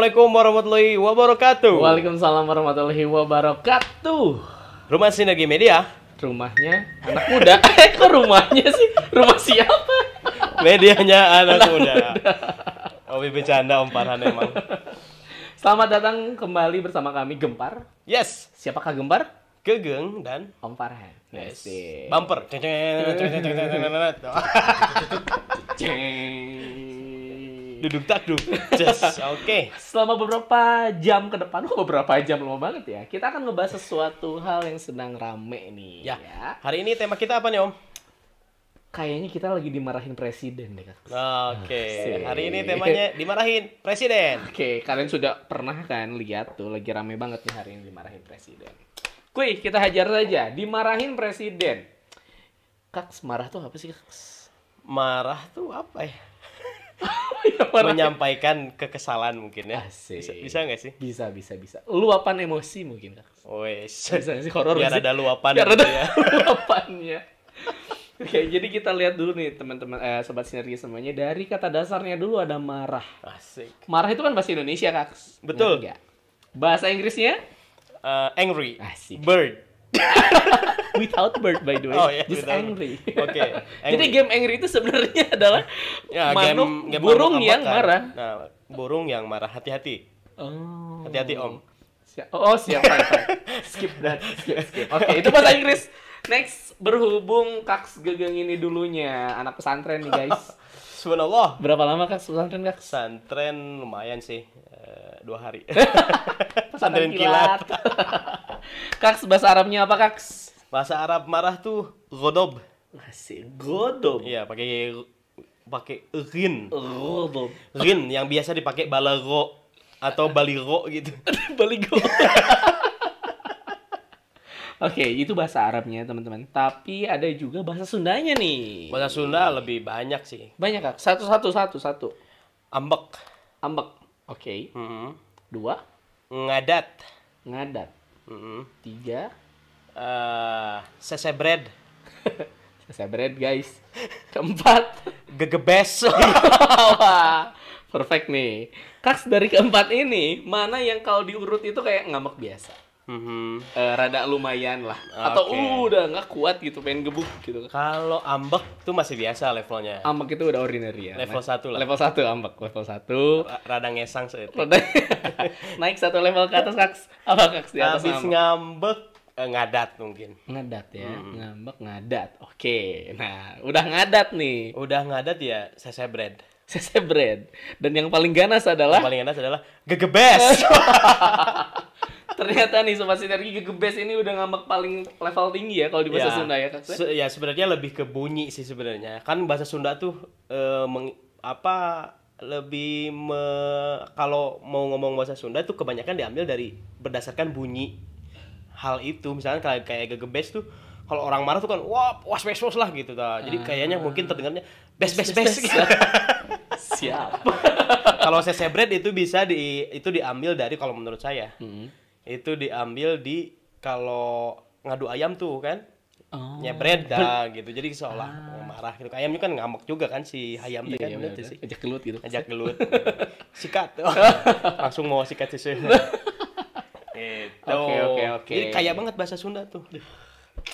Assalamualaikum warahmatullahi wabarakatuh. Waalaikumsalam warahmatullahi wabarakatuh. Rumah Sinergi Media, Rumahnya anak muda. Eh, kok rumahnya sih? Rumah siapa? medianya anak muda. Obi bercanda Om Farhan emang. Selamat datang kembali bersama kami Gempar. Yes, Siapakah Gempar? Gegeng dan Om Farhan. yes. Bumper. Ceng, ceng, ceng, ceng, ceng, ceng, ceng, ceng. Ceng. Duduk tak duduk. Yes, oke. Selama beberapa jam ke depan, oh beberapa jam lama banget ya. Kita akan ngebahas sesuatu hal yang sedang rame nih. Ya, hari ini tema kita apa nih Om? Kayaknya kita lagi dimarahin presiden deh, Kak. Oke, Asik. hari ini temanya dimarahin presiden. Oke, kalian sudah pernah kan lihat tuh lagi rame banget nih hari ini dimarahin presiden. Kuy, kita hajar saja. Dimarahin presiden. Kaks, marah tuh apa sih, Kaks? Marah tuh apa ya? Ya. Menyampaikan kekesalan mungkin ya. Asik. Bisa, bisa nggak sih? Bisa, bisa, bisa. Luapan emosi mungkin, Kaks. Wes. Bisa nggak sih horor Biar ada luapan Biar gitu ada ya. luapannya. Oke, jadi kita lihat dulu nih teman-teman eh, sobat sinergi semuanya dari kata dasarnya dulu ada marah. Asik. Marah itu kan bahasa Indonesia, Kaks. Betul. Ngerti nggak? Bahasa Inggrisnya Uh, angry. Asik. Bird. without bird by the way. Oh, iya, Just without- angry. Oke, Jadi angry. game angry itu sebenarnya adalah Ya, manuk game, game burung mabuk yang ambekan. marah. Nah, burung yang marah. Hati-hati. Oh. Hati-hati, Om. Siap. Oh, siap, fine, fine. Skip that. Skip, skip. Oke, itu bahasa Inggris. Next, berhubung Kaks Gegeng ini dulunya anak pesantren nih, guys. Subhanallah. Berapa lama Kaks pesantren, Kaks? Pesantren lumayan sih. Eh, dua hari. Pesantren Pesantren kilat. Kaks bahasa Arabnya apa, Kaks? Bahasa Arab marah tuh godob. Masih godom. Iya, pakai pakai rin. Godom. Rin yang biasa dipakai balago atau baligo gitu. Baligo. Oke, itu bahasa Arabnya, teman-teman. Tapi ada juga bahasa Sundanya nih. Bahasa Sunda lebih banyak sih. Banyak, Kak. Satu, satu, satu, satu. Ambek. Ambek. Oke. Mhm. Dua. Ngadat. Ngadat. Mhm. Tiga. Eh, sesebred. Saya bread, guys. Keempat. Gegebes. Wah, perfect nih. Kaks dari keempat ini, mana yang kalau diurut itu kayak ngambek biasa? Mhm. Eh, rada lumayan lah. Atau uh, udah nggak kuat gitu, pengen gebuk gitu. Kalau ambek tuh masih biasa levelnya. Ambek itu udah ordinary ya. Level Nah, satu lah. Level satu ambek, level satu. Ra- Rada ngesang seetik. Rada- Naik satu level ke atas kaks. Apa kaks di atas Habis ngambek? ngambek eh, ngadat mungkin. Ngadat ya, Hmm. ngambek ngadat. Oke, nah udah ngadat nih. Udah ngadat ya sesebred. Sesebred. Dan yang paling ganas adalah Yang paling ganas adalah gegebes. ternyata nih sobat sinergi gegebes ini udah ngambek paling level tinggi ya kalau di bahasa Sunda ya kak. se- ya sebenarnya lebih ke bunyi sih sebenarnya. Kan bahasa Sunda tuh eh, meng- apa lebih me- kalau mau ngomong bahasa Sunda tuh kebanyakan diambil dari berdasarkan bunyi hal itu. Misalnya kayak kayak gegebes tuh kalau orang marah tuh kan wah was was was lah gitu ta. Jadi kayaknya mungkin terdengarnya bes bes bes. gitu. Siap. kalau sesebred itu bisa di itu diambil dari kalau menurut saya Hmm. itu diambil di kalau ngadu ayam tuh kan Oh. nyebred dah gitu jadi seolah marah gitu ayamnya kan ngamuk juga kan si ayam Iya, kan iya, bener sih Ajak gelut gitu. ngajak gelut sikat langsung mau sikat sih itu Oke, oke, oke. jadi kaya banget bahasa Sunda tuh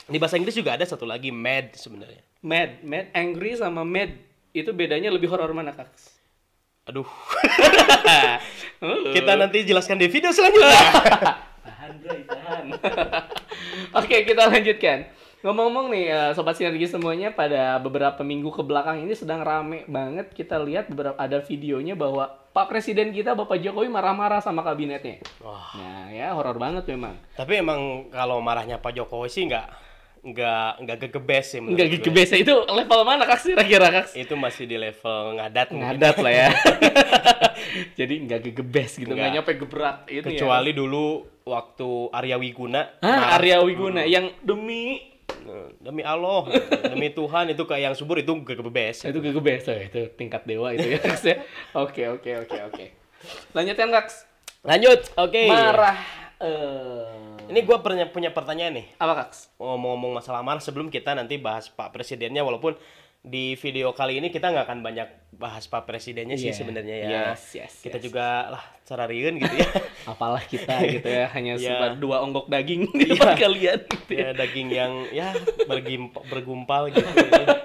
di bahasa Inggris juga ada satu lagi mad sebenarnya Mad, mad, angry sama mad itu bedanya lebih horor mana kak? aduh kita nanti jelaskan di video selanjutnya Tahan, bray, tahan. Oke, kita lanjutkan. Ngomong-ngomong nih, eh, sobat sinergi semuanya, pada beberapa minggu ke belakang ini sedang rame banget. Kita lihat beberapa ada videonya bahwa Pak Presiden kita, Bapak Jokowi marah-marah sama kabinetnya. Wah. Nah, ya horor banget memang. Tapi emang kalau marahnya Pak Jokowi sih nggak nggak nggak gegebes sih menurut gue. gigi biasa itu level mana kak kira-kira kak? Itu masih di level ngadat. Ngadat lah ya. Jadi nggak gegebes gitu, nggak Nggak. nyampe gebrak itu Kecuali dulu waktu Arya Wiguna. ya. Ah, marah. Arya Wiguna yang demi Nah, Demi Allah, demi Tuhan itu kayak yang subur itu gegebes. itu gegebes tuh, itu tingkat dewa itu ya ya. Oke oke oke oke. Lanjutkan Kaks. Lanjut, oke. Marah. eh Ini gue punya punya pertanyaan nih. apa Kaks? Ngomong-ngomong masalah marah sebelum kita nanti bahas Pak Presidennya walaupun di video kali ini kita nggak akan banyak bahas pak presidennya sih Iya. sebenarnya ya. Yes, yes, kita yes. juga lah carariun gitu ya. Apalah kita gitu ya, hanya Iya. sempat dua onggok daging di depan kalian gitu ya. ya daging yang ya bergimp- bergumpal gitu. ya.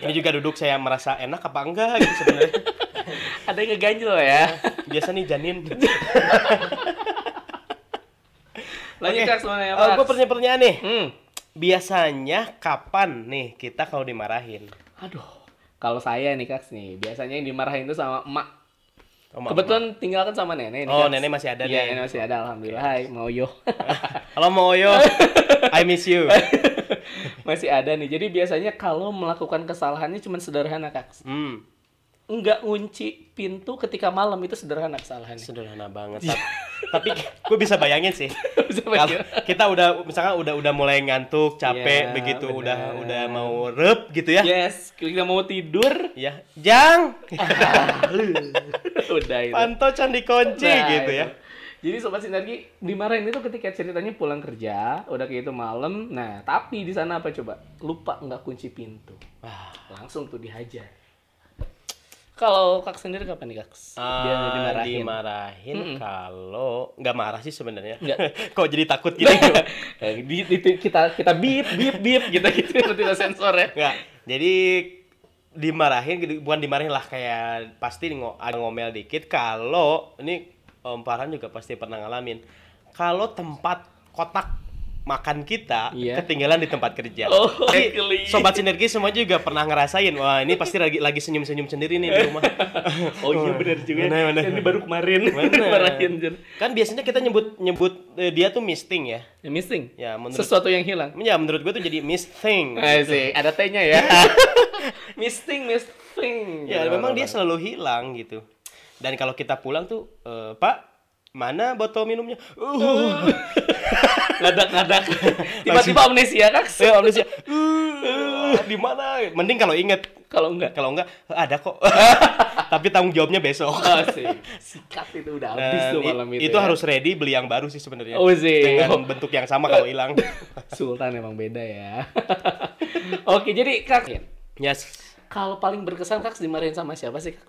Ini juga duduk saya merasa enak apa enggak gitu sebenarnya. Ada yang ngeganjel ya. Biasa nih janin. Lanjut Oke. Kak semuanya Eh, Pak. gua pertanyaan nih. Hmm. Biasanya kapan nih kita kalau dimarahin? Aduh. Kalau saya nih Kak nih, biasanya yang dimarahin itu sama emak. Oh, Kebetulan tinggal kan sama nenek nih. Oh, Kak. nenek masih ada Iya, nih. nenek masih ada alhamdulillah. Hai, mau yo. Halo Mo Oyo, I miss you. masih ada nih. Jadi biasanya kalau melakukan kesalahannya cuma sederhana, Kak. Hmm, Enggak ngunci pintu ketika malam itu sederhana kesalahannya. sederhana banget. Tapi, gue bisa bayangin sih. Kalau kita udah misalkan udah udah mulai ngantuk, capek Iya, begitu, benar. udah udah mau rep gitu ya. Yes, kita mau tidur, Ya, Jang, udah itu. pantocan dikunci Nah, gitu itu. ya. Jadi sobat sinergi dimarahin itu ketika ceritanya pulang kerja, udah kayak itu malam. Nah, tapi di sana apa coba? Lupa nggak kunci pintu. Wah, Langsung tuh dihajar. Kalau Kak sendiri kapan nih, Kak? Dia ah, dimarahin. dimarahin Mm-mm. kalau nggak marah sih sebenarnya. Kok jadi takut gitu? Eh, di, di- kita kita bip bip bip kita gitu nanti kita sensor ya. Nggak. Jadi dimarahin gitu, bukan dimarahin lah kayak pasti ngo- ada ngomel dikit kalau ini Om Farhan juga pasti pernah ngalamin. Kalau tempat kotak makan kita Iya. ketinggalan di tempat kerja. Oh, Jadi, geli. sobat sinergi semua juga pernah ngerasain. Wah, ini pasti lagi lagi senyum-senyum sendiri nih di rumah. Oh iya benar juga. Benar, benar. Ini baru kemarin Jen. Kan biasanya kita nyebut nyebut eh, dia tuh misting ya. Ya, missing. Ya, menurut Sesuatu yang hilang. ya menurut gue tuh jadi misting. Sih, ada T-nya ya. missing, missing. Ya Gitu, memang dia selalu hilang gitu. Dan kalau kita pulang tuh, "Eh, Pak, mana botol minumnya? Uh, ngadak-ngadak. Tiba-tiba amnesia, Kak. saya amnesia. Uh, di mana? Mending kalau inget. Kalau enggak. Kalau enggak, ada kok. Tapi tanggung jawabnya besok. Oh, sih. Sikat itu udah habis Dan tuh malam itu. itu ya. harus ready beli yang baru sih sebenarnya. Oh, sih. Dengan bentuk yang sama kalau hilang. Sultan emang beda ya. Oke, jadi Kak, Yes. kalau paling berkesan Kak dimarahin sama siapa sih, Kak?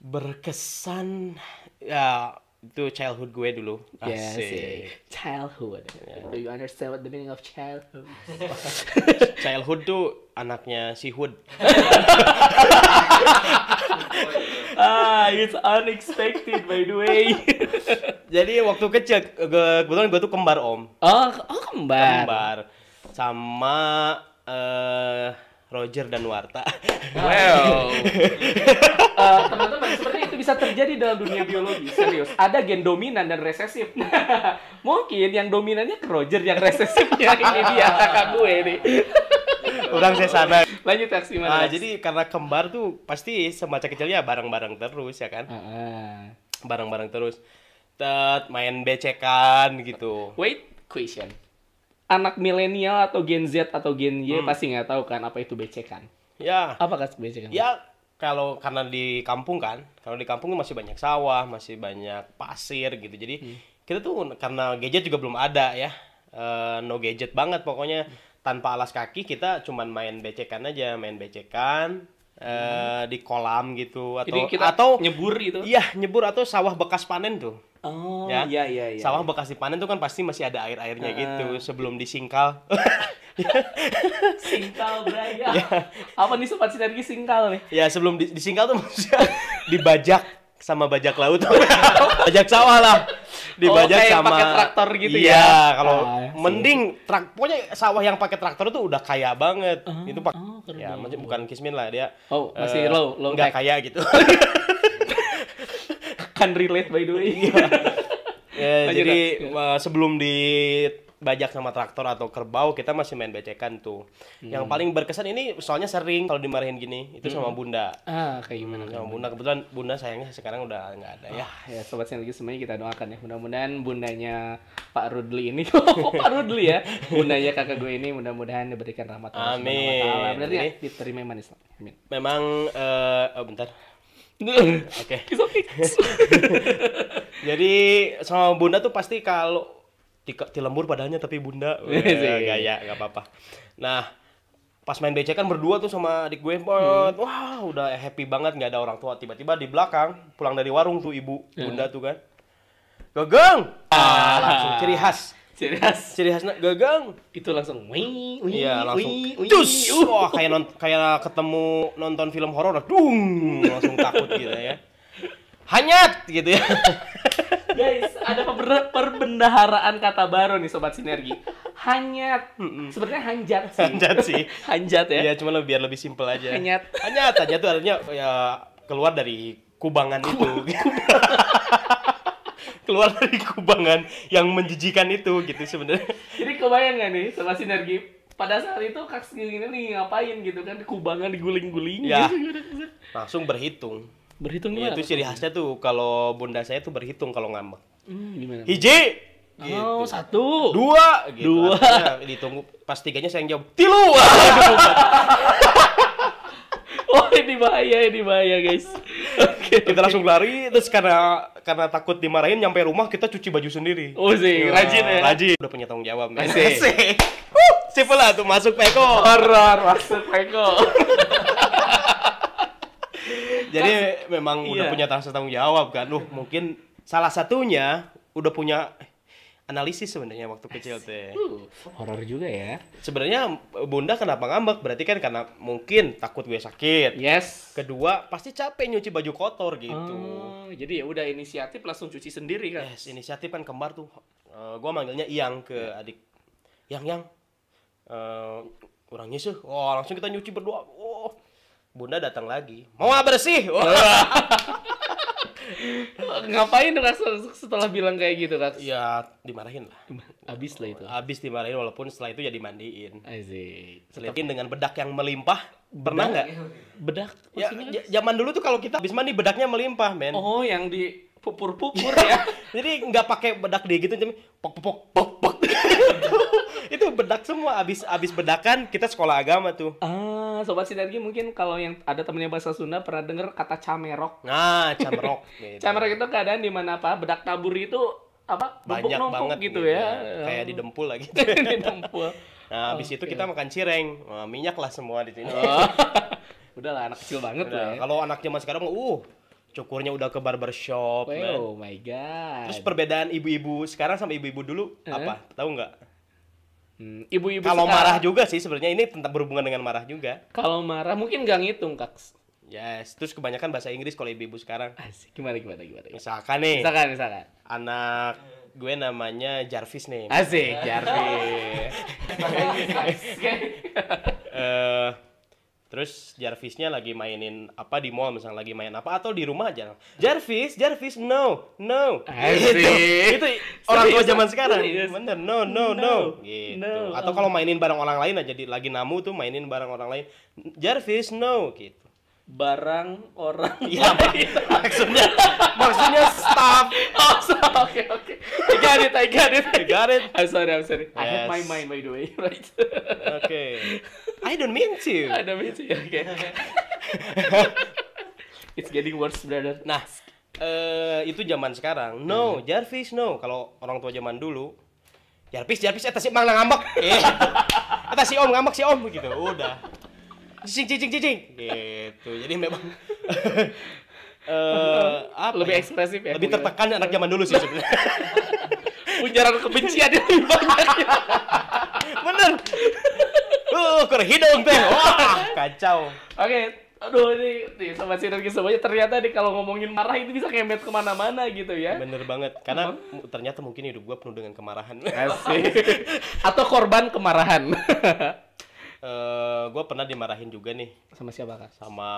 Berkesan ya itu childhood gue dulu. Asik. sih. Childhood. Do you understand what the meaning of childhood? Childhood tuh anaknya si Hood. ah, it's unexpected by the way. Jadi waktu kecil, gue- kebetulan gue tuh kembar om. oh, oh kembar. Kembar. Sama eh Roger dan Warta. Wow. Eh, teman-teman, seperti itu bisa terjadi dalam dunia biologi. Serius. Ada gen dominan dan resesif. Mungkin yang dominannya ke Roger, yang resesifnya ini dia kakak gue nih. Orang saya sana. Lanjut Kak, gimana? Nah, Kak? jadi karena kembar tuh pasti semacam kecilnya bareng-bareng terus ya kan. Ah. Bareng-bareng terus. Tet, main becekan gitu. Wait, question. Anak milenial atau Gen Z atau Gen Y Hmm. pasti nggak tahu kan apa itu becekan. Ya, Apa kan becekan? ya kalau karena di kampung kan, kalau di kampung masih banyak sawah, masih banyak pasir gitu. Jadi kita tuh karena gadget juga belum ada ya, eh, no gadget banget pokoknya tanpa alas kaki kita cuman main becekan aja, main becekan eh, di kolam gitu atau Jadi kita atau nyebur gitu. iya nyebur atau sawah bekas panen tuh. Oh, Ya. iya iya iya. sawah bekas dipanen tuh kan pasti masih ada air-airnya Ah. gitu sebelum disingkal. singkal Braya. Ya. Apa nih sobat sinergi singkal nih? Ya sebelum di- disingkal tuh maksudnya dibajak sama bajak laut. bajak sawah lah. Dibajak Oh, sama pakai traktor gitu iya, ya? kalau Ah, sih. mending trak pokoknya sawah yang pakai traktor tuh udah kaya banget. itu pak oh, ya bukan kismin lah dia. Oh, masih eh, low- low nggak tech. kaya gitu. Kan relate by the way. ya, Lanjut, jadi eh, sebelum dibajak sama traktor atau kerbau kita masih main becekan tuh. Yang Hmm. paling berkesan ini soalnya sering kalau dimarahin gini itu sama bunda. ah, kayak gimana? Sama bunda kebetulan bunda sayangnya sekarang udah nggak ada ya. Ya sobat sinergi semuanya kita doakan ya mudah-mudahan bundanya Pak Rudli ini Pak Rudli ya bundanya kakak gue ini mudah-mudahan diberikan rahmat Allah. Amin. Berarti ya, diterima yang manis. Amin. Memang eh oh bentar. Oke. It's okay. Jadi sama bunda tuh pasti kalau di, di lembur padanya tapi bunda gaya nggak apa-apa. Nah pas main BC kan berdua tuh sama adik gue Hmm. wah udah happy banget nggak ada orang tua tiba-tiba di belakang pulang dari warung tuh ibu Hmm. bunda tuh kan gagang ah langsung ciri khas Serius. ciri khasnya gagang Itu langsung wih, wih, iya langsung wih, cus Uh. wah kayak non kayak ketemu nonton film horor dung langsung takut gitu ya hanyat gitu ya Guys, ada per- perbendaharaan kata baru nih sobat sinergi. Hanyat. Sebenarnya hanjat sih. Hanjat sih. hanjat ya. Iya cuma lebih biar lebih simpel aja Hanyat. hanyat aja tuh artinya ya keluar dari kubangan itu keluar dari kubangan yang menjijikan itu gitu sebenarnya Jadi kebayang gak nih sobat sinergi? Pada saat itu kak ini nih ngapain gitu kan? Kubangan diguling-guling Ya. gitu. langsung berhitung Berhitung Iya, gimana? itu ciri khasnya tuh kalau bunda saya tuh berhitung kalau ngambek Hmm, gimana? hiji Oh, gitu. satu. dua gitu Dua. Artinya ditunggu pas tiganya saya yang jawab tilu Oh, ini bahaya, ini bahaya, guys. Oke. kita langsung lari terus karena karena takut dimarahin nyampe rumah kita cuci baju sendiri Oh, sih, rajin ya. rajin udah punya tanggung jawab men. Uh, sip lah tuh masuk peko Horor masuk Peko. jadi memang udah Iya. punya rasa tanggung jawab kan uh mungkin salah satunya udah punya analisis sebenarnya waktu kecil teh. Uh, horor juga ya. sebenarnya bunda kenapa ngambek? Berarti kan karena mungkin takut gue sakit. Yes. kedua pasti capek nyuci baju kotor gitu. Oh, jadi ya udah inisiatif langsung cuci sendiri kan. yes inisiatif kan kembar tuh. Eh, gua manggilnya Iyang ke Iya. adik. Yang yang. Eh kurang nyisuh oh langsung kita nyuci berdua. Oh bunda datang lagi. Mau bersih? Wah. Ngapain tuh Kak setelah bilang kayak gitu Kak? ya dimarahin lah. Abis lah itu. habis dimarahin walaupun setelah itu ya dimandiin. Asik. Selain dengan bedak yang melimpah. Pernah nggak? Bedak? Ya j- zaman dulu tuh kalau kita habis mandi bedaknya melimpah men. Oh, yang di pupur-pupur ya. jadi nggak pakai bedak dia gitu cuma pok pok pok pok bedak semua abis abis bedakan kita sekolah agama tuh Ah, sobat sinergi mungkin kalau yang ada temennya bahasa Sunda pernah denger kata camerok. nah camrok gitu. Camerok itu keadaan di mana apa? Bedak tabur itu apa? banyak banget gitu, ya. kayak di dempul lagi di dempul. nah abis itu kita makan cireng Wah, minyak lah semua di sini Oh. Udah lah anak kecil banget Udah, lah ya. kalau anak zaman sekarang uh cukurnya udah ke barbershop. Oh my god. terus perbedaan ibu-ibu sekarang sama ibu-ibu dulu Eh? apa tahu nggak Hmm, ibu-ibu kalau sekarang- marah juga sih sebenarnya ini tentang berhubungan dengan marah juga Kalau marah mungkin nggak ngitung, Kak. yes terus kebanyakan bahasa Inggris kalau ibu-ibu sekarang Asik. Gimana gimana gimana. misalkan nih Misalkan misalkan. anak gue namanya Jarvis nih Asik, Jarvis. eh terus Jarvisnya lagi mainin apa di mall misalnya lagi main apa atau di rumah aja Jarvis Jarvis no no gitu. itu orang tua zaman sekarang serius. bener no no no, No, gitu no. atau kalau mainin bareng orang lain aja di, lagi namu tuh mainin bareng orang lain Jarvis no gitu Barang orang Iya, maksudnya maksudnya stop Oh, so, oke oke. I got it, I got it. You got it? I'm sorry, I'm sorry. I have my Yes. mind by the way, right? oke I don't mean to Ada misi, oke. It's getting worse, brother. Nah, eh itu zaman sekarang. No, Jarvis no. Kalau orang tua zaman dulu, Jarvis, Jarvis eta si Mang ngambek. Eh. Eta si Om ngambek si Om gitu. Udah. Cicing cicing cicing. Gitu. Jadi memang eh apa Lebih ya? ekspresif ya. Lebih mungkin. tertekan anak zaman dulu sih sebenarnya. Ujaran kebencian lebih banyak. Bener. Uh, kur hidung teh. Wah, kacau. Oke, aduh ini, nih sobat sinergi semuanya ternyata nih kalau ngomongin marah itu bisa kemet ke mana-mana gitu ya. Bener banget. Karena mu- ternyata mungkin hidup gua penuh dengan kemarahan. Asik. Atau korban kemarahan. Eh, gua pernah dimarahin juga nih Sama siapa kak? sama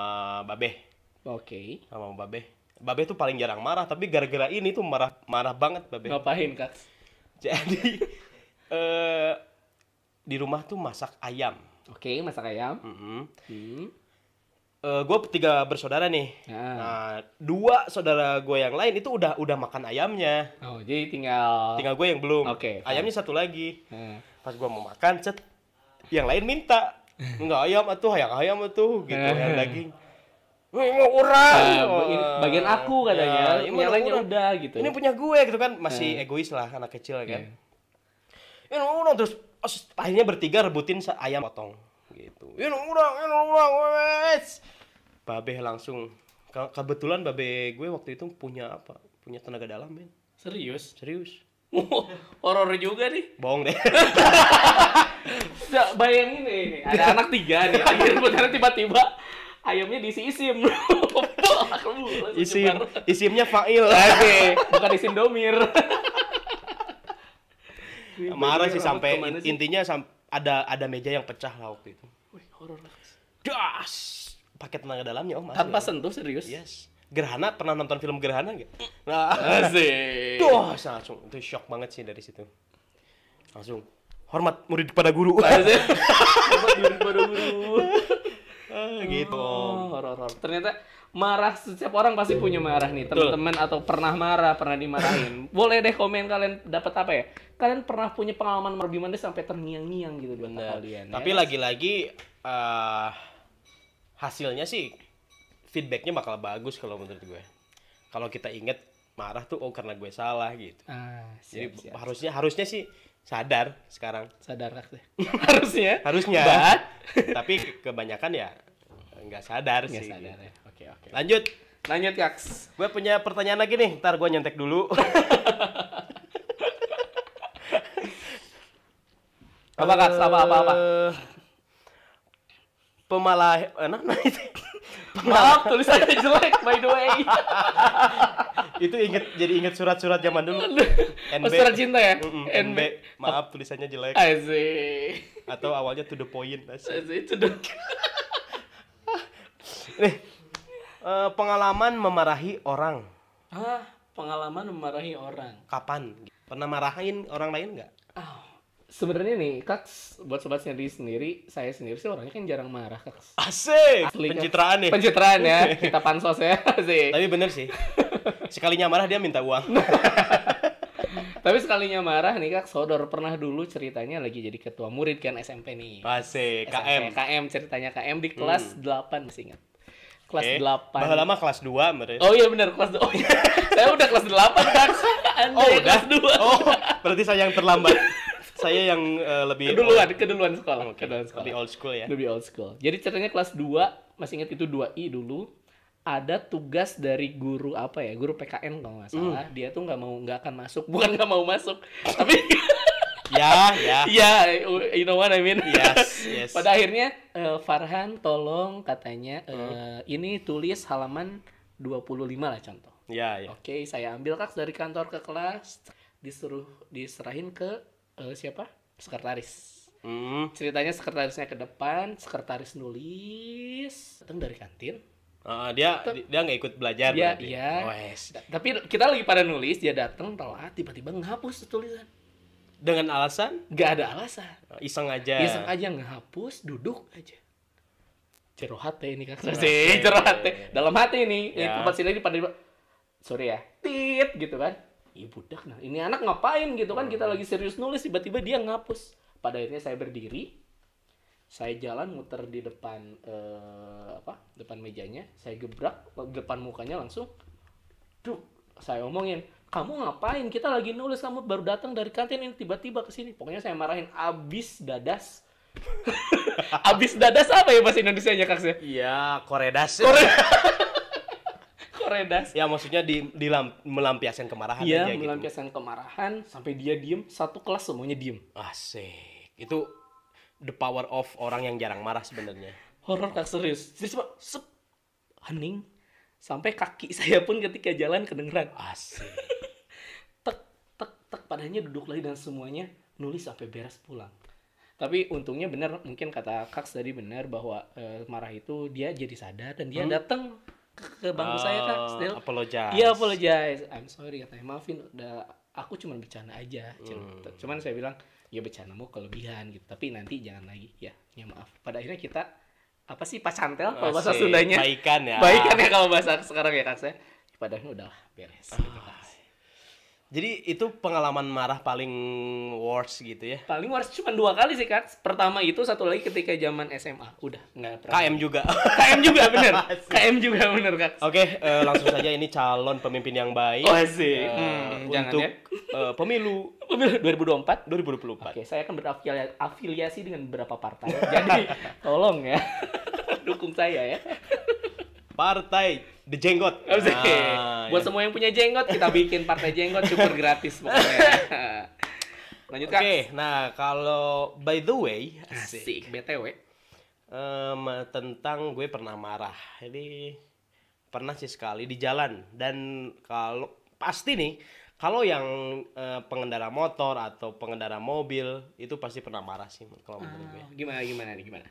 Babe. Oke. sama Babe. Babe tuh paling jarang marah, tapi gara-gara ini tuh marah marah banget Babe. Ngapain kak? Jadi eh di rumah tuh masak ayam. Oke, masak ayam. Mm Hmm. gue tiga bersaudara nih. Nah. Nah, dua saudara gue yang lain itu udah udah makan ayamnya. Oh, jadi tinggal. Tinggal gue yang belum. Oke, fine. Ayamnya satu lagi. Nah. Pas gue mau makan, cet, yang lain minta. Enggak ayam atuh, yang ayam atuh gitu, yang daging. Mau urang. Ah, bagian, bagian aku katanya, Ya, ini yang lainnya udah gitu. Ini punya gue gitu kan, masih egois lah anak kecil kan. Iya. Ini udah terus akhirnya bertiga rebutin ayam potong. gitu. Ini ulang, ini ulang, wes. Babe langsung ke- kebetulan babe gue waktu itu punya apa? Punya tenaga dalam, men. Serius? Serius. Horor juga nih. Bohong deh. Nggak, bayangin nih, ada anak tiga nih, rebutan tiba-tiba ayamnya diisi isim. Isim, isimnya Fail. Oke, bukan isim domir. Marah sih sampai ke mana sih? intinya sam- ada ada meja yang pecah lah waktu itu. Wih, horor. Das. Pakai tenaga dalamnya, oh. Tanpa ya. sentuh serius. Yes. Gerhana pernah nonton film Gerhana nggak? Nah, Asik. Duh, langsung itu shock banget sih dari situ. Langsung hormat murid kepada guru. Hebat diri pada guru. Ah, gitu. Oh, horor. Ternyata marah setiap orang pasti punya marah nih teman-teman atau pernah marah pernah dimarahin boleh deh komen kalian dapat apa ya kalian pernah punya pengalaman marah gimana sampai terngiang-ngiang gitu di otak kalian ya? Tapi lagi-lagi eh, hasilnya sih feedbacknya bakal bagus kalau menurut gue. Kalau kita inget marah tuh oh karena gue salah gitu. ah, Jadi siap, siap. harusnya harusnya sih sadar sekarang. sadar Kak, harusnya Harusnya. But- Tapi ke- kebanyakan ya nggak sadar nggak sih. sadar ya oke oke Lanjut. lanjut Kaks Gue punya pertanyaan lagi nih. Ntar gue nyontek dulu. apa Kaks apa apa apa Eh, Pemalah, eh, nah, nah, maaf tulisannya jelek by the way itu inget jadi inget surat-surat zaman dulu. NB. Oh, surat cinta ya Mm-mm, NB NB. Maaf tulisannya jelek Asik atau awalnya to the point. asik. Asik itu dong Nih, eh, pengalaman memarahi orang. ah pengalaman memarahi orang Kapan? Pernah marahin orang lain nggak? Ah, sebenarnya nih, Kaks, buat sobat sendiri sendiri, saya sendiri sih orangnya kan jarang marah, Kaks. Asik. Asli. Pencitraan nih. Pencitraan ya, kita pansos ya, sih. Tapi bener sih. Sekalinya marah dia minta uang. Tapi sekalinya marah nih, Kak, Sodor pernah dulu ceritanya lagi jadi ketua murid kan SMP nih. Asik. SMP, KM. KM ceritanya KM di kelas 8 masih ingat. Kelas Oke. 8. Bahwa lama kelas 2 menurut. Oh iya benar kelas 2. Oh iya. saya udah kelas 8, Kak. Anda Oh, udah. kelas 2. Oh, berarti saya yang terlambat. Saya yang eh, lebih Keduluan, keduluan sekolah. Oke, Keduluan sekolah. Lebih old school ya. Lebih old school. Jadi ceritanya kelas 2, masih ingat itu 2I dulu. Ada tugas dari guru apa ya? Guru PKN kalau nggak salah. Hmm. Dia tuh nggak mau nggak akan masuk. Bukan nggak mau masuk, tapi Ya, ya. ya you know what I mean. Yes, yes. Pada akhirnya eh, Farhan tolong katanya eh, Hmm. ini tulis halaman 25 lah contoh. Ya, ya. Oke, saya ambil kak dari kantor ke kelas, disuruh diserahin ke eh, siapa? Sekretaris. Hmm. Ceritanya sekretarisnya ke depan, sekretaris nulis, datang dari kantin. Ah, dia dia nggak ikut belajar Iya, berarti. iya. Oh, yes. Tapi kita lagi pada nulis, dia datang telat, tiba-tiba ngehapus tuh tulisan. Dengan alasan Gak ada alasan. iseng aja. Dia sengaja ngehapus, duduk aja. Jero hati ini kak. Sih, jero hati. Dalam hati. Ini Ya. tempat sini pada sorry ya. Tit gitu kan. Iya budak nah. Ini anak ngapain gitu kan? Kita lagi serius nulis tiba-tiba dia ngapus. Pada akhirnya saya berdiri. Saya jalan muter di depan eh, apa? Depan mejanya. Saya gebrak depan mukanya langsung. Duh, saya omongin, kamu ngapain? Kita lagi nulis, kamu baru datang dari kantin ini tiba-tiba ke sini. Pokoknya saya marahin abis dadas. abis dadas apa ya bahasa Indonesia-nya Kak? Sih? Iya, koredas. Koredas. ya maksudnya di, dilam- melampiaskan kemarahan Iya, aja gitu. melampiaskan kemarahan sampai dia diem, satu kelas semuanya diem. Asik. Itu the power of orang yang jarang marah sebenarnya. Horor Kak serius. Serius Pak, sep. Hening. Sampai kaki saya pun ketika jalan kedengeran. Asik. tek tek tek padanya duduk lagi dan semuanya nulis sampai beres pulang tapi untungnya benar mungkin kata Kaks tadi benar bahwa eh, marah itu dia jadi sadar dan dia datang ke, bangku saya Kak Oh, Still apologize. iya apologize I'm sorry katanya maafin udah aku cuma bercanda aja. Hmm. cuman saya bilang ya bercandamu kelebihan gitu tapi nanti jangan lagi ya ya maaf pada akhirnya kita apa sih pacantel kalau bahasa. Sundanya Baikan ya. baikan ya kalau bahasa sekarang ya Kak saya pada akhirnya udah beres gitu, Kak. Jadi itu pengalaman marah paling worst gitu ya. Paling worst cuma dua kali sih kak. Pertama itu satu lagi ketika zaman SMA. Udah nggak pernah. KM juga. KM juga bener. KM juga bener kak. Oke, eh, langsung saja ini calon pemimpin yang baik. Oh sih. eh, Hmm, jangan untuk ya. eh, pemilu 2024. 2024. Oke, saya akan berafiliasi dengan beberapa partai. Jadi tolong ya dukung saya ya. Partai The Jenggot. Nah, Buat ya. semua yang punya jenggot, kita bikin partai jenggot super gratis pokoknya. Lanjut Kak. Oke, nah kalau by the way, Asik, BTW. em, tentang gue pernah marah. Ini pernah sih sekali di jalan dan kalau pasti nih kalau yang eh, pengendara motor atau pengendara mobil itu pasti pernah marah sih kalau menurut gue. Oh, gimana gimana nih gimana?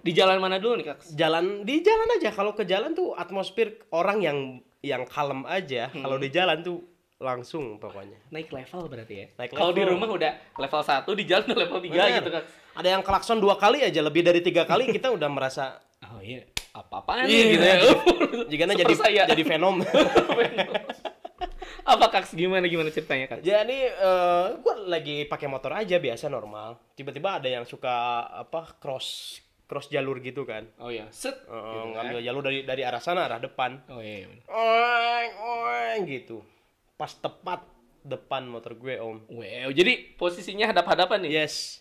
Di jalan mana dulu nih Kak? Jalan di jalan aja kalau ke jalan tuh atmosfer orang yang yang kalem aja. Kalau di jalan tuh langsung pokoknya. Naik level berarti ya. Naik Kalau di rumah udah level 1, di jalan udah level 3 Bener. gitu Kak. Ada yang klakson dua kali aja lebih dari tiga kali kita udah merasa Oh iya, apa-apaan nih gitu ya. jika jadi saya. jadi venom. apa Kak? Gimana gimana ceritanya Kak? Jadi eh gue lagi pakai motor aja biasa normal. Tiba-tiba ada yang suka apa cross cross jalur gitu kan. Oh iya, set. Eh, Gitu kan. ngambil jalur dari dari arah sana arah depan. Oh iya, iya. Oeng, oeng gitu. Pas tepat depan motor gue om. Wow, jadi posisinya hadap-hadapan nih. Yes.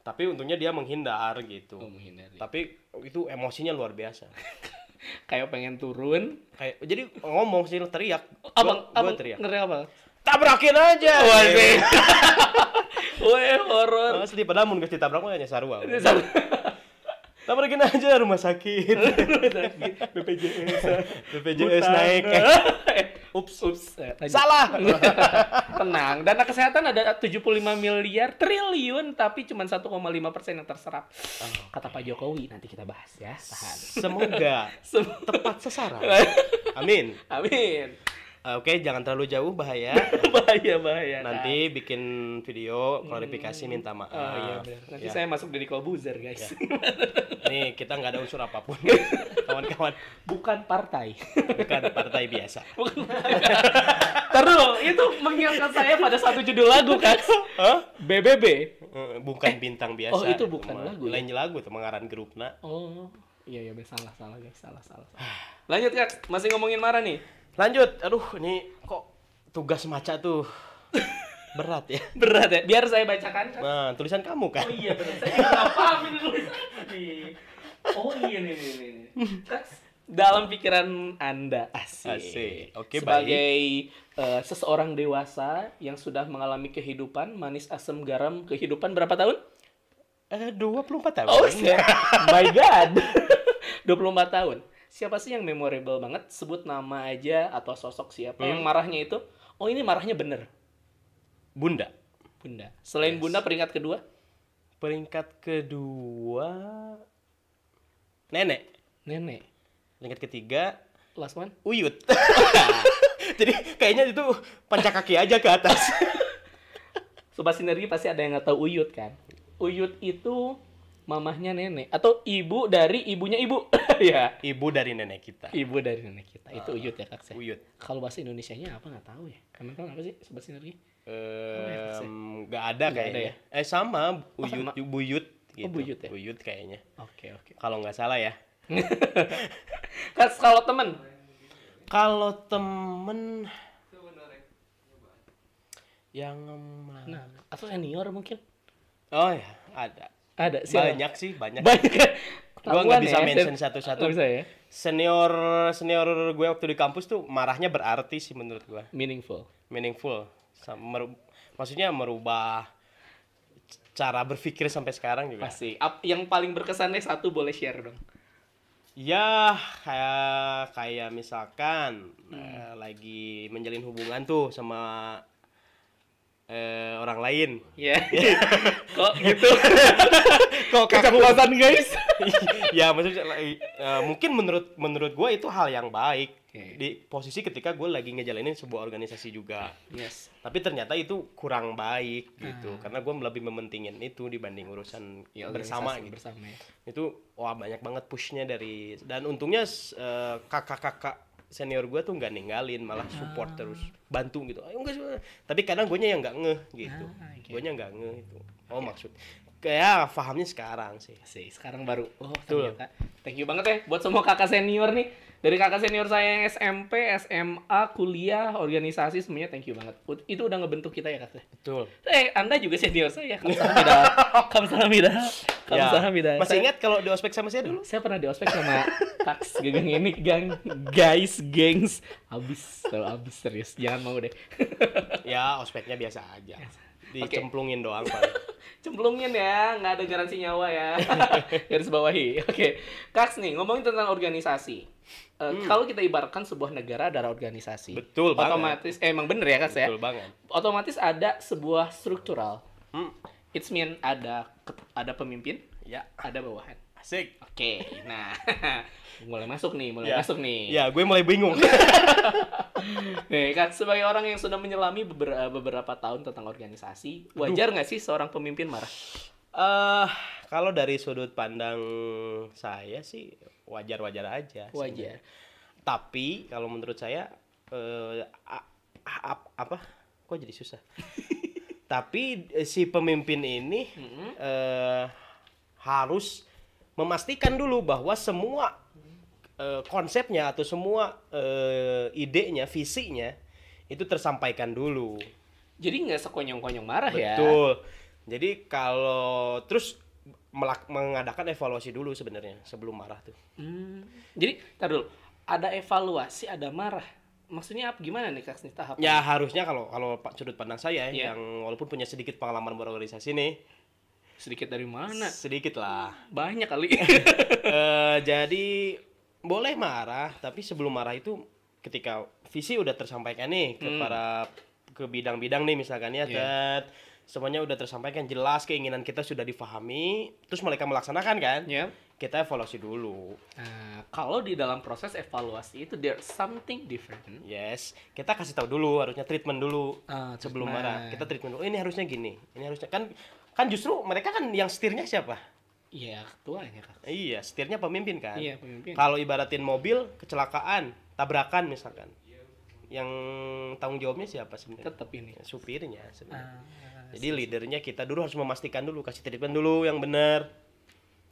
Tapi untungnya dia menghindar gitu. Oh, menghindari. Tapi itu emosinya luar biasa. Kayak pengen turun. Kayak jadi ngomong sih teriak. Abang, Gua- gua abang teriak. ngeri apa? Tabrakin aja. Waduh. Wah, horor. Asli padahal mun geus ditabrak mah nya sarua. Tabrakin aja rumah sakit. BPJS. BPJS naik. ups, ups. Eh. Salah. Tenang, dana kesehatan ada 75 miliar triliun tapi cuma 1,5 persen yang terserap. Kata Pak Jokowi nanti kita bahas ya. Tahan. Semoga Sem- tepat sasaran. Amin. Amin. Uh, Oke, jangan terlalu jauh bahaya. bahaya bahaya. Nanti bikin video klarifikasi minta maaf. Oh iya benar. Nanti Ya. saya masuk dari Kolbuzer, guys. Nih, kita nggak ada unsur apa pun. Kawan-kawan, Bukan partai. bukan partai biasa. Terus itu mengingatkan saya pada satu judul lagu kan. Hah? BBB. Eh, Bukan bintang biasa. oh, itu bukan Cuma lagu ya? Lain lagu mengaran grupna. Oh, iya iya salah salah guys, salah salah. salah. Lanjut Kak, masih ngomongin marah nih. Lanjut. Aduh, ini kok tugas maca tuh berat ya. Berat ya. Biar saya bacakan. Kak. Nah, tulisan kamu kan. Oh iya benar. Saya nggak paham ini. Oh iya nih nih nih. Dalam pikiran Anda asik. Asik. Oke, Sebagai eh, seseorang dewasa yang sudah mengalami kehidupan manis asam garam kehidupan berapa tahun? Eh, 24 tahun. Oh, my god. 24 tahun. Siapa sih yang memorable banget? Sebut nama aja atau sosok siapa yang marahnya itu? Oh, ini marahnya bener. Bunda. Bunda. Selain Bunda peringkat kedua? Peringkat kedua Nenek. Nenek. Peringkat ketiga Last one? Uyut. Jadi kayaknya itu pancak kaki aja ke atas. Sobat Sinergi pasti ada yang nggak tahu Uyut kan? Uyut itu mamahnya nenek atau ibu dari ibunya ibu. ya. Ibu dari nenek kita. Ibu dari nenek kita. Itu Uyut ya, Kak. Saya. Uyut. Kalau bahasa Indonesianya apa nggak tahu ya? Kamu tahu apa sih Sobat Sinergi? Em, nggak ada ada kayaknya. ya? Eh sama Uyut, sama. Buyut gitu. Buyut ya? Buyut kayaknya. Oke, oke. Kalau nggak salah ya. Kan kalau temen Kalau temen yang mana? Nah, atau senior mungkin? Oh ya, ada. Ada siapa? Banyak sih, banyak. Banyak. Gua Ketahuan nggak bisa ya, mention satu-satu. Nggak bisa ya. Senior senior gue waktu di kampus tuh marahnya berarti sih menurut gue. Meaningful. Meaningful. Meru- maksudnya merubah cara berpikir sampai sekarang juga. Pasti. Ap- yang paling berkesan deh satu boleh share dong. Ya, kayak kayak misalkan eh, lagi menjalin hubungan tuh sama eh, orang lain. Ya. Kok gitu? Kok? Keceplosan guys. ya maksudnya eh, mungkin menurut menurut gue itu hal yang baik Oke. di posisi ketika gue lagi ngejalanin sebuah organisasi juga. yes. Tapi ternyata itu kurang baik gitu, karena gue lebih mementingin itu dibanding urusan Ya, bersama gitu. Bersama ya. itu wah banyak banget pushnya dari dan untungnya s- eh, kakak-kakak senior gue tuh nggak ninggalin malah support terus bantu gitu. Ayo enggak sih." tapi kadang gue yang nggak ngeh gitu. Ah, gue nggak ngeh itu oh maksud kayak pahamnya sekarang sih. Sih sekarang baru. Oh Betul. ternyata. Thank you banget ya buat semua kakak senior nih dari kakak senior saya yang SMP SMA kuliah organisasi semuanya thank you banget. Itu udah ngebentuk kita ya kakak betul. Eh anda juga senior saya kamsahamnida. Kamsahamnida. Kamsahamida Ya. masih ingat kalau di ospek sama saya dulu? Saya pernah di ospek sama Tax geng ini gang guys gengs. Abis kalau abis serius. Jangan mau deh. Ya ospeknya biasa aja. Dicemplungin doang paling. Cemplungin ya nggak ada garansi nyawa ya. Garis bawahi. Oke. Kaks nih ngomongin tentang organisasi. Eh, kalau kita ibaratkan sebuah negara adalah organisasi Betul banget. otomatis eh, emang bener ya Kaks ya? Betul banget. Otomatis ada sebuah struktural. Hmm. it's mean ada ada pemimpin ya. ada bawahan asik oke nah mulai masuk nih mulai Ya. masuk nih ya gue mulai bingung Nih kan sebagai orang yang sudah menyelami beberapa, beberapa tahun tentang organisasi, wajar nggak sih seorang pemimpin marah? eh kalau dari sudut pandang saya sih wajar-wajar aja Wajar. tapi kalau menurut saya eh a- a- apa kok jadi susah tapi eh, si pemimpin ini Mm-mm. eh, harus memastikan dulu bahwa semua eh, konsepnya atau semua eh, idenya, visinya itu tersampaikan dulu. Jadi nggak sekonyong-konyong marah ya? Betul. Jadi kalau terus melak- mengadakan evaluasi dulu sebenarnya sebelum marah tuh. Hmm. Jadi, tar dulu. Ada evaluasi, ada marah. Maksudnya apa gimana nih kak nih tahap? Ya harusnya kalau kalau pak sudut pandang saya Iya. yang walaupun punya sedikit pengalaman berorganisasi nih, Sedikit dari mana? sedikit lah. Banyak kali. Eh, jadi boleh marah, tapi sebelum marah itu ketika visi udah tersampaikan nih ke Hmm. para ke bidang-bidang nih misalkan ya, Iya. Tet. semuanya udah tersampaikan jelas keinginan kita sudah difahami, terus mereka melaksanakan kan? ya. Kita evaluasi dulu. Nah, kalau di dalam proses evaluasi itu there's something different. Yes, kita kasih tahu dulu harusnya treatment dulu Ah, sebelum treatment. marah. Kita treatment dulu. Oh, ini harusnya gini. Ini harusnya kan kan justru mereka kan yang setirnya siapa? Iya, ketuanya kak. Iya, setirnya pemimpin kan. Iya, pemimpin. Kalau ibaratin mobil kecelakaan, tabrakan misalkan. Yang tanggung jawabnya siapa sebenarnya? Tetap ini. Supirnya sebenarnya. Ah, Jadi leadernya kita dulu harus memastikan dulu, kasih treatment dulu yang benar.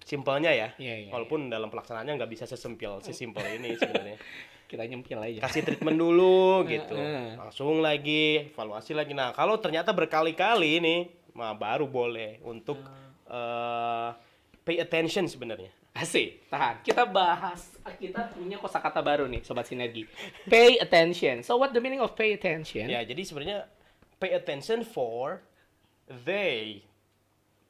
Simpelnya ya. Iya, iya, Walaupun dalam pelaksanaannya nggak bisa sesimpel sesimpel ini sebenarnya. kita nyempil aja. Kasih treatment dulu gitu. Heeh. Langsung lagi evaluasi lagi. Nah, kalau ternyata berkali-kali nih, mah baru boleh untuk eh, pay attention sebenarnya. Asik, tahan. Kita bahas, kita punya kosakata baru nih, Sobat Sinergi. Pay attention. So what the meaning of pay attention? Ya, jadi sebenarnya pay attention for they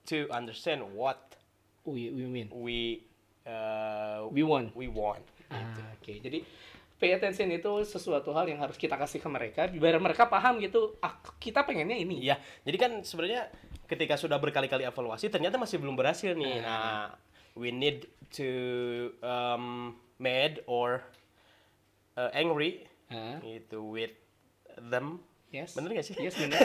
to understand what We, we mean. we uh, We want. we want. Ah, Oke, jadi pay attention itu sesuatu hal yang harus kita kasih ke mereka, biar mereka paham gitu, ah, kita pengennya ini. Iya, jadi kan sebenarnya ketika sudah berkali-kali evaluasi ternyata masih belum berhasil nih. Nah, we need to um, mad or uh, angry Ah, gitu with them. Yes. Bener gak sih? Yes, bener.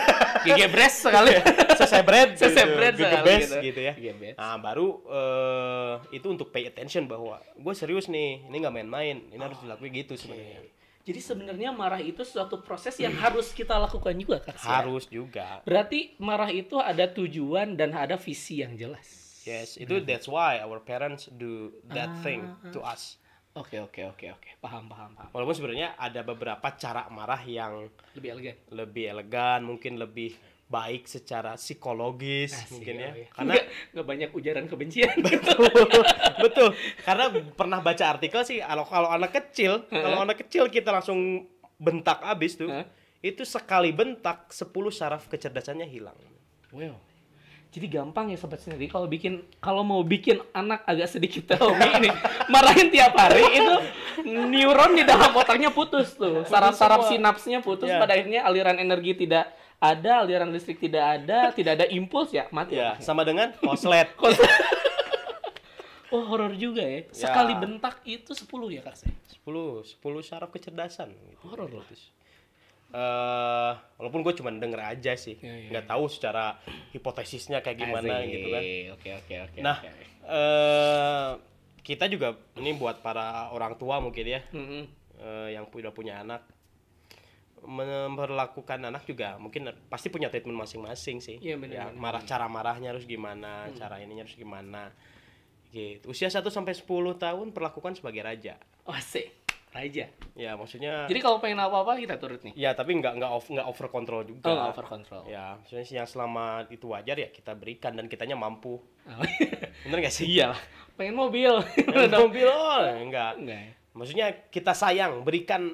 Gegebres sekali. Sesebret, Sesebret gitu, sekali gitu. gitu ya. Gegebes. Nah, baru eh, itu untuk pay attention bahwa gue serius nih, ini nggak main-main, ini harus dilakuin gitu sebenarnya. Jadi sebenarnya marah itu suatu proses yang harus kita lakukan juga, Kak. Sia. Harus juga. Berarti marah itu ada tujuan dan ada visi yang jelas. Yes, itu that's why our parents do that thing to us. Oke, oke, oke, oke. Paham, paham, paham. Walaupun sebenarnya ada beberapa cara marah yang Lebih elegan. lebih elegan, mungkin lebih baik secara psikologis Asik, mungkin ya. iya. Karena nggak, nggak banyak ujaran kebencian. betul, karena pernah baca artikel sih kalau kalau anak kecil, kalau anak kecil kita langsung bentak abis tuh. Itu sekali bentak 10 saraf kecerdasannya hilang. wow. Jadi gampang ya sobat sendiri kalau bikin kalau mau bikin anak agak sedikit trauma ini marahin tiap hari itu neuron di dalam otaknya putus tuh saraf-saraf sinapsnya putus Ya. pada akhirnya aliran energi tidak ada aliran listrik tidak ada tidak ada impuls ya mati Ya, otaknya. sama dengan koslet. oh horor juga ya sekali bentak itu 10 ya kak saya 10 10 saraf kecerdasan gitu. horor loh eh walaupun gue cuma denger aja sih Iya, iya, nggak tahu secara hipotesisnya kayak gimana Asik. gitu kan oke oke oke nah oke. eh kita juga ini buat para orang tua mungkin ya Mm-mm. eh, yang udah punya anak memperlakukan anak juga mungkin pasti punya treatment masing-masing sih. Iya, benar, Ya, marah cara marahnya harus gimana, Hmm. cara ininya harus gimana. Gitu. Usia 1 sampai 10 tahun perlakukan sebagai raja. Oh, asik. Raja. Ya, maksudnya Jadi kalau pengen apa-apa kita turut nih. ya tapi nggak nggak off nggak over control juga. Oh, nggak over control. Ya, maksudnya sih yang selama itu wajar ya kita berikan dan kitanya mampu. Oh, Bener gak sih? iya lah. Pengen mobil. Yang mobil oh, enggak. Enggak ya? Maksudnya kita sayang, berikan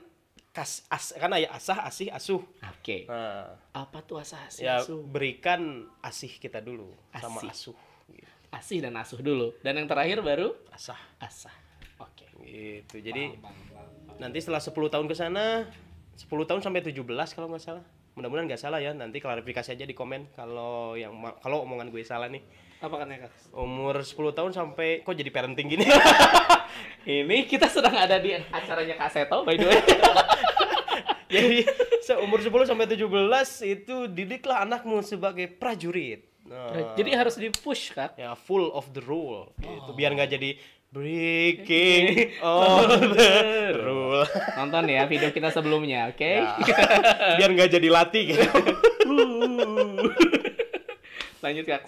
kas as, kan ya asah, asih, asuh. Oke. Nah, Apa tuh asas ya asuh? berikan asih kita dulu sama Asih. asuh. Gitu. Asih dan asuh dulu. Dan yang terakhir baru Asah. asah. Oke. Gitu. Jadi paham, paham. Nanti setelah 10 tahun ke sana 10 tahun sampai 17 kalau nggak salah. Mudah-mudahan nggak salah ya. Nanti klarifikasi aja di komen kalau yang kalau omongan gue salah nih. Apa kan ya, Kak? Umur 10 tahun sampai kok jadi parenting gini. Ini kita sedang ada di acaranya Kak Seto, by the way. jadi seumur 10 sampai 17 itu didiklah anakmu sebagai prajurit. Nah, Jadi harus di-push, Kak. ya full of the rule gitu biar nggak jadi breaking all the rule Nonton ya video kita sebelumnya, oke? Ya. biar nggak jadi latih gitu. Lanjut, Kak.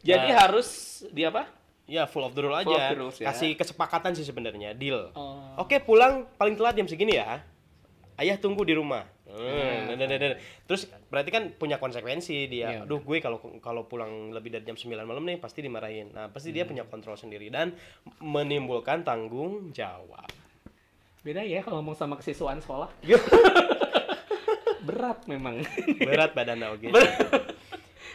Jadi Nah. harus di apa? ya full of the rule Full of aja the rules, ya. kasih kesepakatan sih sebenarnya deal Oh. oke pulang paling telat jam segini ya ayah tunggu di rumah Hmm. Hmm, dan- dan- dan- terus berarti kan punya konsekuensi dia. Iya, aduh gue kalau kalau pulang lebih dari jam 9 malam nih pasti dimarahin. Nah pasti dia Hmm. punya kontrol sendiri dan menimbulkan tanggung jawab. Beda ya kalau ngomong sama kesiswaan sekolah. Berat. Memang. berat badan oke.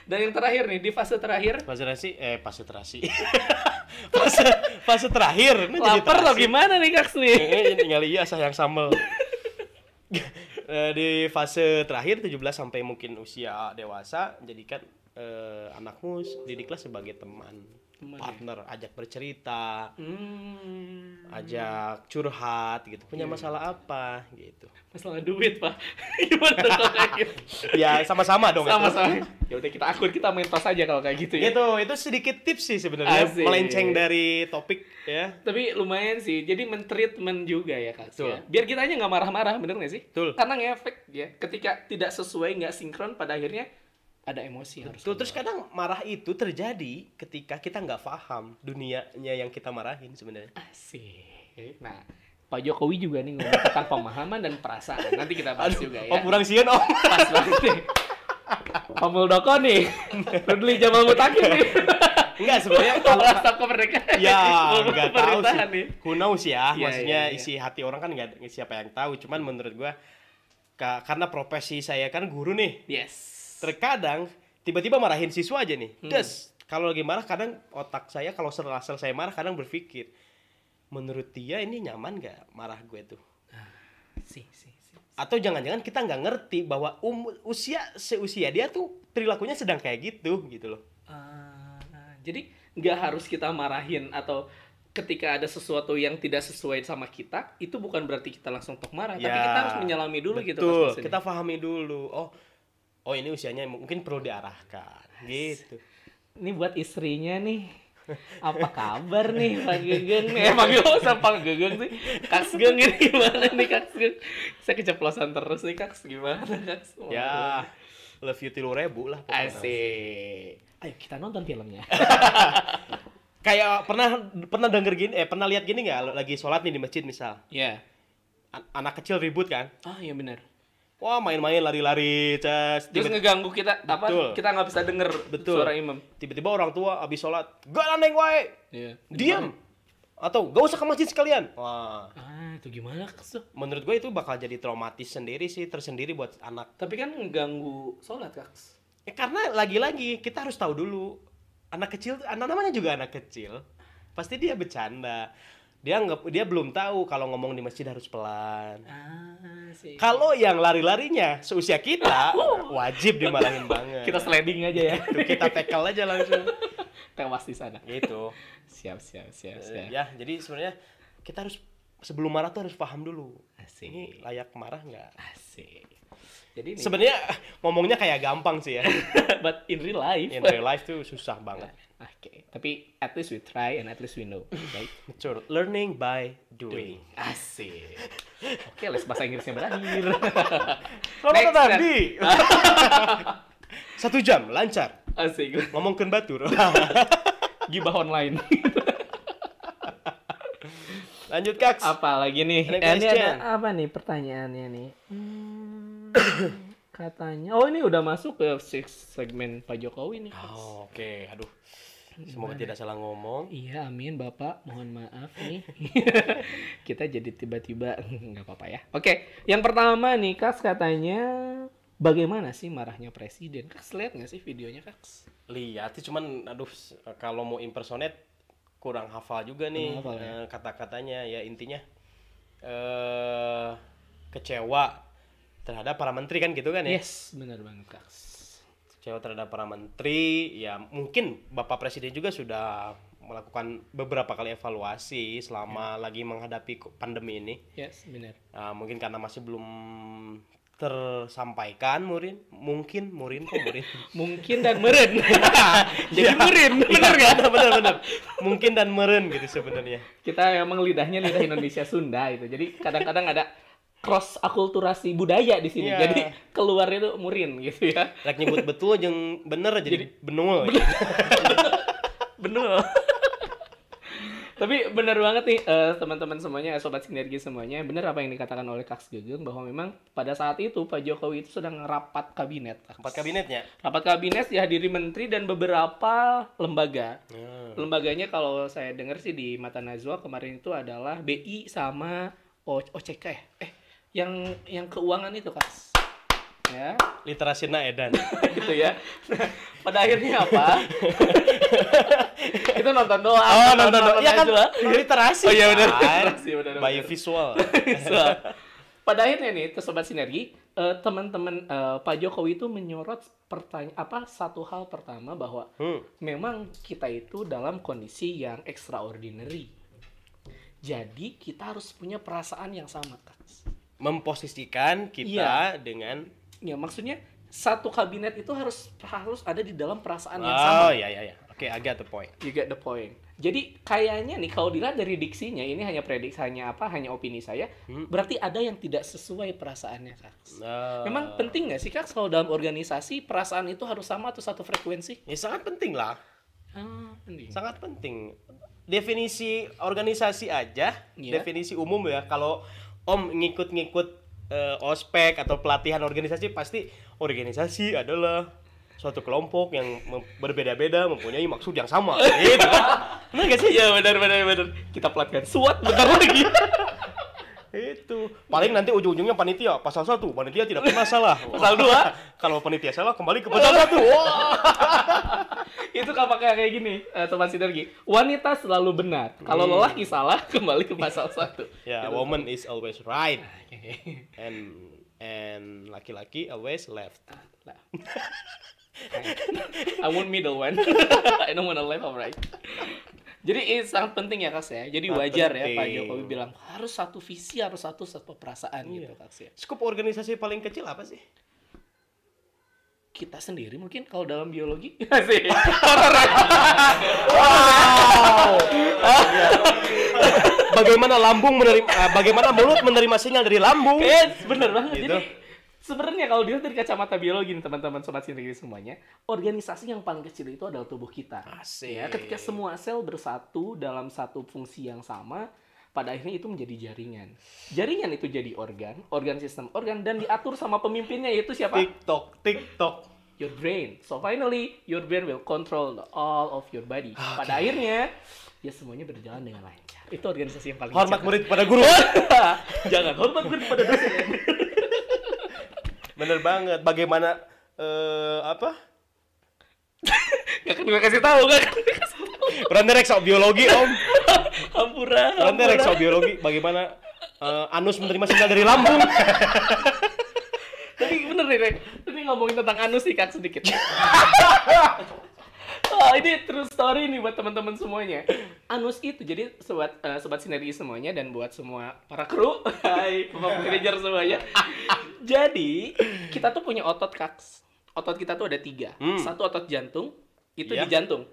Dan yang terakhir nih, di fase terakhir, fase terasi eh fase terasi. Fase fase terakhir. Ini lapar lo gimana nih Kak nih? Tinggal iya sayang sambel di fase terakhir 17 sampai mungkin usia dewasa jadikan eh, anakmu didiklah sebagai teman, Teman ya? partner ajak bercerita Hmm, ajak curhat gitu punya masalah apa gitu masalah duit pak. Gimana kalau kayak gitu? ya sama-sama dong itu. Sama-sama. Ya udah kita akur kita main tos aja kalau kayak gitu ya. gitu itu sedikit tips sih sebenarnya melenceng dari topik ya Tapi lumayan sih, jadi men-treatment juga ya kak. Ya. Biar kitanya nggak marah-marah, bener nggak sih? Betul. Karena ngefek ya, ketika tidak sesuai, nggak sinkron, pada akhirnya ada emosi harus. Tuh, terus kadang marah itu terjadi ketika kita nggak paham dunianya yang kita marahin sebenarnya Asik. Nah, Pak Jokowi juga nih ngomong tentang pemahaman dan perasaan. Nanti kita bahas juga ya. oh kurang sieun om Pas banget nih. Pak Muldoko nih. Rudli Jamal Mutakin nih. Enggak sebenarnya kalau Staf Kemerdekaan. ya Ngomong nggak tahu sih nih. who knows ya Iya, maksudnya iya, iya. isi hati orang kan nggak siapa yang tahu cuman menurut gua ka- karena profesi saya kan guru nih Yes. Terkadang tiba-tiba marahin siswa aja nih. Hmm. des kalau lagi marah kadang otak saya kalau setelah selesai marah kadang berpikir menurut dia ini nyaman nggak marah gue tuh? Si, si, si. atau jangan-jangan kita nggak ngerti bahwa um, usia seusia dia tuh perilakunya sedang kayak gitu gitu loh. Ah, jadi nggak harus kita marahin atau ketika ada sesuatu yang tidak sesuai sama kita itu bukan berarti kita langsung tok marah tapi Ya, kita harus menyelami dulu gitu betul. Masih kita pahami dulu. Oh oh ini usianya mungkin perlu diarahkan. Gitu. Ini buat istrinya nih. Apa kabar nih Pak Gegeng nih emang gak usah Pak Gegeng sih. Kak Geng ini gimana nih Kak Geng? Saya keceplosan terus nih Kak. Gimana Kak? Ya love you tilu rebu lah pokoknya. asik. Ayo kita nonton filmnya. Kayak pernah pernah denger gini eh pernah lihat gini nggak? Lagi sholat nih di masjid misal. Ya An- anak kecil ribut kan? Ah iya benar wah main-main lari-lari cas terus tiba- ngeganggu kita apa Betul. kita nggak bisa denger Betul. suara imam tiba-tiba orang tua habis sholat gak nandeng wae Iya. diam atau gak usah ke masjid sekalian wah Ah, itu gimana tuh? menurut gue itu bakal jadi traumatis sendiri sih tersendiri buat anak Tapi kan mengganggu sholat, Kak. ya, karena lagi-lagi kita harus tahu dulu anak kecil anak namanya juga anak kecil pasti dia bercanda dia nggak dia belum tahu kalau ngomong di masjid harus pelan Ah, sih. kalau yang lari-larinya seusia kita wajib dimarahin banget Kita sliding aja ya. Tuh, kita tackle aja langsung Tewas di sana. gitu Siap, siap, siap, Eh, siap. ya jadi sebenarnya kita harus sebelum marah tuh harus paham dulu Asik. ini layak marah nggak Asik. Jadi ini, Sebenarnya ngomongnya kayak gampang sih ya. but in real life. In real life tuh susah banget. Oke, tapi at least we try and at least we know, right? Betul. Learning by doing. Asik. Oke, les bahasa Inggrisnya berakhir. Selamat datang di satu jam lancar Asik. ngomongkan batur. Gibah online. Lanjut kaks. apa lagi nih? Eh, ini ada apa nih pertanyaannya nih? Hmm, katanya, oh ini udah masuk ke six segmen Pak Jokowi nih. Kak. Oh, Oke, aduh. Semoga tidak salah ngomong. Iya, amin Bapak. Mohon maaf nih. Kita jadi tiba-tiba nggak apa-apa ya. Oke, yang pertama nih Kaks katanya bagaimana sih marahnya presiden? Kaks lihat nggak sih videonya Kaks? Lihat sih cuman aduh kalau mau impersonate kurang hafal juga nih hafal ya? eh, kata-katanya ya intinya eh kecewa terhadap para menteri kan gitu kan ya. Yes, benar banget Kaks. Kecewa terhadap para menteri ya mungkin Bapak Presiden juga sudah melakukan beberapa kali evaluasi selama lagi menghadapi pandemi ini. Yes, benar. Ah, mungkin karena masih belum tersampaikan murin mungkin murin kok murin Mungkin dan meren. jadi meren, bener Iya, nggak? bener bener bener. mungkin dan meren gitu sebenarnya Kita emang lidahnya lidah Indonesia Sunda itu. Jadi kadang-kadang ada cross akulturasi budaya di sini. Iya. Jadi keluarnya tuh murin gitu ya. Rek nyebut betul jeung bener jadi benul Bener. Tapi bener banget nih eh, teman-teman semuanya, sobat sinergi semuanya, bener apa yang dikatakan oleh Kaks Gegeng bahwa memang pada saat itu Pak Jokowi itu sedang rapat kabinet. Kaks. empat kabinetnya Rapat kabinet dihadiri menteri dan beberapa lembaga. Hmm. Lembaganya kalau saya dengar sih di Mata Najwa kemarin itu adalah BI sama O- OCK ya. Eh, yang yang keuangan itu, Kaks. Ya, literasi na edan gitu ya. Nah, pada akhirnya apa? itu nonton doang. oh nonton nonton ya kan literasi Oh iya benar. kan? Literasi, benar, by visual So, pada akhirnya nih, sobat sinergi, eh, teman-teman eh, Pak Jokowi itu menyorot pertanyaan apa satu hal pertama bahwa Hmm. memang kita itu dalam kondisi yang extraordinary. Jadi kita harus punya perasaan yang sama, Kak. Memposisikan kita dengan Ya maksudnya satu kabinet itu harus harus ada di dalam perasaan yang oh sama. ya ya ya oke I get the point You get the point. Jadi kayaknya nih kalau dilihat dari diksinya ini hanya prediksi hanya apa hanya opini saya, Hmm. berarti ada yang tidak sesuai perasaannya, Kak. Nah, Memang penting nggak sih kak kalau dalam organisasi perasaan itu harus sama atau satu frekuensi? ya sangat penting lah Ah, penting. sangat penting definisi organisasi aja Iya. definisi umum ya kalau om ngikut-ngikut eh, ospek atau pelatihan organisasi pasti organisasi adalah suatu kelompok yang mem- berbeda-beda mempunyai maksud yang sama. Gitu kan? Benar gak sih? Iya benar benar benar. Kita pelatihan SWOT bentar lagi. itu. Paling nanti ujung-ujungnya panitia. Pasal satu panitia tidak pernah salah Pasal dua. kalau panitia salah kembali ke pasal satu itu apa kayak kayak gini, eh, teman sinergi. Wanita selalu benar. Kalau lelaki salah kembali ke pasal satu. ya Gitu. woman is always right Oke. and and laki-laki always left Nah. I want middle one. I don't wanna left or right. Jadi ini sangat penting ya Kak ya. Jadi Sangat wajar ya Pak penting. Jokowi bilang harus satu visi, harus satu satu perasaan Iya. gitu Kak ya. Skup organisasi paling kecil apa sih? Kita sendiri mungkin kalau dalam biologi. Sih. Wow. bagaimana lambung menerima, ah, bagaimana mulut menerima sinyal dari lambung? Yes, bener banget. Gitu. Jadi sebenarnya kalau dilihat dari kacamata biologi nih teman-teman sobat sinergi semuanya, organisasi yang paling kecil itu adalah tubuh kita. Asik. Ya, ketika semua sel bersatu dalam satu fungsi yang sama, pada akhirnya itu menjadi jaringan. Jaringan itu jadi organ, organ sistem organ dan diatur sama pemimpinnya yaitu siapa? TikTok, TikTok. Your brain. So finally, your brain will control all of your body. Pada akhirnya, ya semuanya berjalan dengan lancar. Itu organisasi yang paling Hormat murid pada guru. Jangan hormat murid pada dosen. Bener banget. Bagaimana eh apa? Gak kan gue kasih tahu gak kan gue kasih tahu. Biologi om. Hampura, Berarti hampura. reksa biologi. Bagaimana eh, anus menerima sinyal dari lambung? Tapi bener nih, Rek. Ini ngomongin tentang anus nih, Kak, sedikit. Oh, ini true story nih buat teman-teman semuanya. Anus itu jadi sobat eh, sobat sinergi semuanya dan buat semua para kru, hai manajer semuanya. jadi kita tuh punya otot kaks. Otot kita tuh ada tiga. Hmm. Satu otot jantung, itu Iya. di jantung.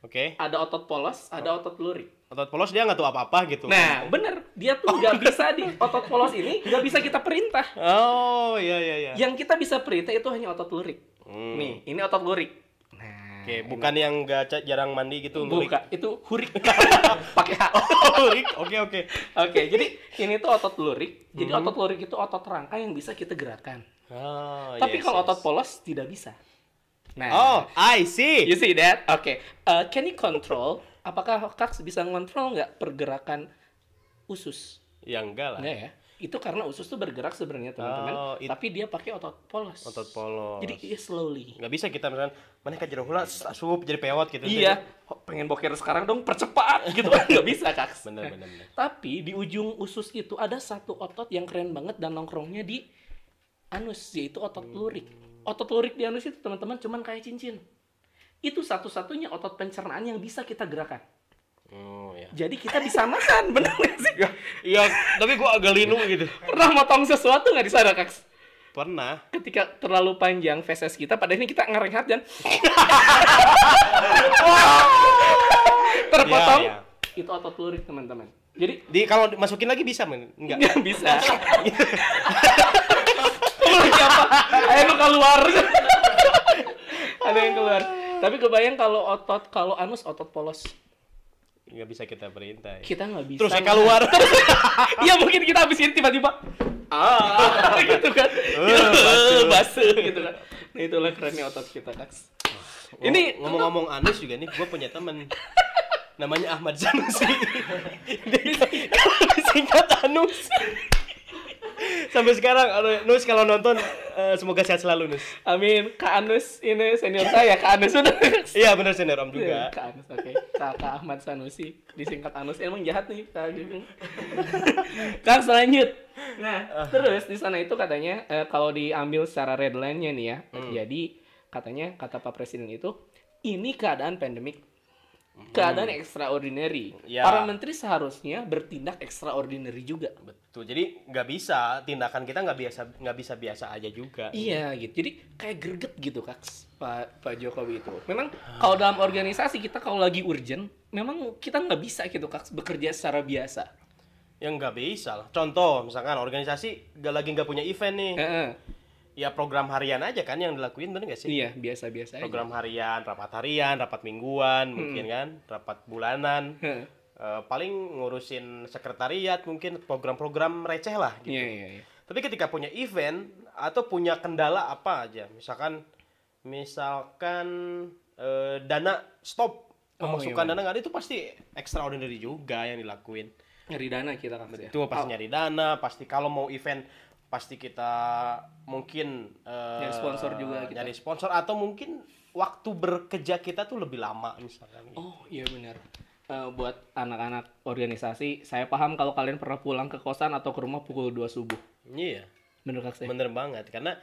Oke. Ada otot polos, ada otot lurik. Otot polos dia nggak tahu apa-apa gitu. Nah, bener. Dia tuh nggak bisa di otot polos ini nggak bisa kita perintah. Oh, iya iya iya. Yang kita bisa perintah itu hanya otot lurik. Hmm. Nih, ini otot lurik. Nah, Oke, bukan yang nggak ca- jarang mandi gitu. lurik. itu hurik pakai H. Oh, lurik. Oke oke. Oke, jadi ini tuh otot lurik. Jadi Mhm. otot lurik itu otot rangka yang bisa kita gerakan. Oh, Tapi yes, kalau yes. otot polos tidak bisa. Nah, Oh, I see. you see that? Oke, Uh, can you control? Apakah Kaks bisa ngontrol nggak pergerakan usus? Ya enggak lah. Enggak ya? Itu karena usus tuh bergerak sebenarnya teman-teman. Oh, it- Tapi dia pakai otot polos. Otot polos. Jadi dia slowly. nggak bisa kita misalkan mana kan jeruk hula sup jadi pewot gitu. Iya, oh, pengen boker sekarang dong, percepat gitu kan nggak bisa Kaks. Bener bener bener. Tapi di ujung usus itu ada satu otot yang keren banget dan nongkrongnya di anus, yaitu otot lurik. Otot lurik di anus itu teman-teman cuman kayak cincin. Itu satu-satunya otot pencernaan yang bisa kita gerakan. Oh ya. Jadi kita bisa makan, bener nggak sih? Iya, tapi gua agak linu gitu. Pernah motong sesuatu nggak di sana, Kaks? Pernah. Ketika terlalu panjang feses kita, pada ini kita ngerehat dan terpotong. Iya, Itu otot lurik, teman-teman. Jadi Di kalau masukin lagi bisa men? Enggak. nggak bisa. Lu lagi apa? Ayo lu keluar. Ada yang keluar. Tapi kebayang kalau otot kalau anus otot polos. Nggak bisa kita perintah. Ya. Kita nggak bisa. Terus saya keluar. Iya mungkin kita habis ini tiba-tiba ah gitu kan. basuh. basuh gitu kan. Nah itulah kerennya otot kita, Kaks. Ini ngomong-ngomong anus juga nih, gua punya temen namanya Ahmad Sanusi. Dia kalau disingkat Anus. Sampai sekarang, Nus kalau nonton eh, semoga sehat selalu Nus. Amin, Kak Anus ini senior saya, Kak Anus. Iya benar senior Om juga. Kak Anus, oke. Kak, Kak Ahmad Sanusi, disingkat Anus. Emang jahat nih, Kak Jujung. kan selanjut. Nah, terus di sana itu katanya eh, kalau diambil secara red line-nya nih ya. Jadi katanya kata Pak Presiden itu ini keadaan pandemik. Keadaan extraordinary. Ya. Para menteri seharusnya bertindak extraordinary juga. Betul. Jadi nggak bisa tindakan kita nggak biasa nggak bisa biasa aja juga. Iya gitu. Jadi kayak greget gitu kak Pak Pak Jokowi itu. Memang kalau dalam organisasi kita kalau lagi urgent, memang kita nggak bisa gitu kak bekerja secara biasa. Yang nggak bisa lah. Contoh misalkan organisasi nggak lagi nggak punya event nih. Heeh. Ya program harian aja kan yang dilakuin bener nggak sih? Iya biasa-biasa aja. Program harian, rapat harian, rapat mingguan mungkin kan, rapat bulanan. Eh, paling ngurusin sekretariat mungkin program-program receh lah gitu. Iya iya. iya. Tapi ketika punya event atau punya kendala apa aja, misalkan misalkan eh, dana stop Oh, pemasukan iya, dana nggak ada, itu pasti extraordinary juga yang dilakuin. Nyari dana kita ya. Itu pasti nyari dana, pasti kalau mau event pasti kita mungkin eh, Nyari sponsor juga kita. nyari sponsor atau mungkin waktu bekerja kita tuh lebih lama misalkan. Oh iya benar. Eh, buat anak-anak organisasi, saya paham kalau kalian pernah pulang ke kosan atau ke rumah pukul 2 subuh. Iya. Bener kak saya? Bener banget karena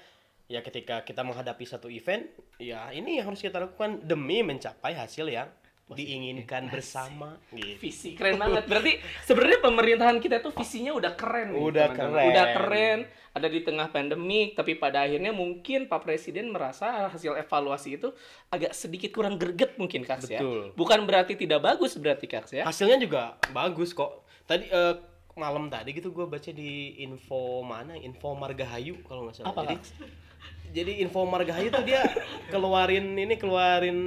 ya ketika kita menghadapi satu event ya ini yang harus kita lakukan demi mencapai hasil yang diinginkan bersama gitu. visi keren banget berarti sebenarnya pemerintahan kita tuh visinya udah keren nih, Udah teman-teman. keren. udah keren ada di tengah pandemik tapi pada akhirnya mungkin Pak Presiden merasa hasil evaluasi itu agak sedikit kurang greget mungkin Kaks ya Betul. bukan berarti tidak bagus berarti Kaks ya Hasilnya juga bagus kok. Tadi eh, malam tadi gitu gue baca di info mana? Info Margahayu kalau nggak salah. Apa, jadi? Jadi info Margahayu tuh dia keluarin ini keluarin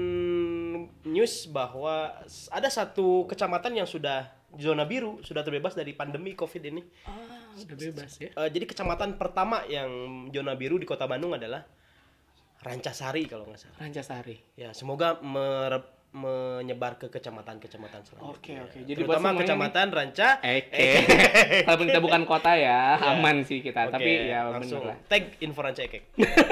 news bahwa ada satu kecamatan yang sudah zona biru sudah terbebas dari pandemi covid ini. ah udah bebas ya Eh, jadi kecamatan pertama yang zona biru di kota Bandung adalah Rancasari kalau nggak salah. Rancasari Ya semoga mere- menyebar ke kecamatan-kecamatan selanjutnya. Oke, oke. Jadi buat terutama semuanya kecamatan Ranca. Eke walaupun kita bukan kota ya aman sih kita Oke, tapi ya langsung bener lah tag info Ranca Ekek.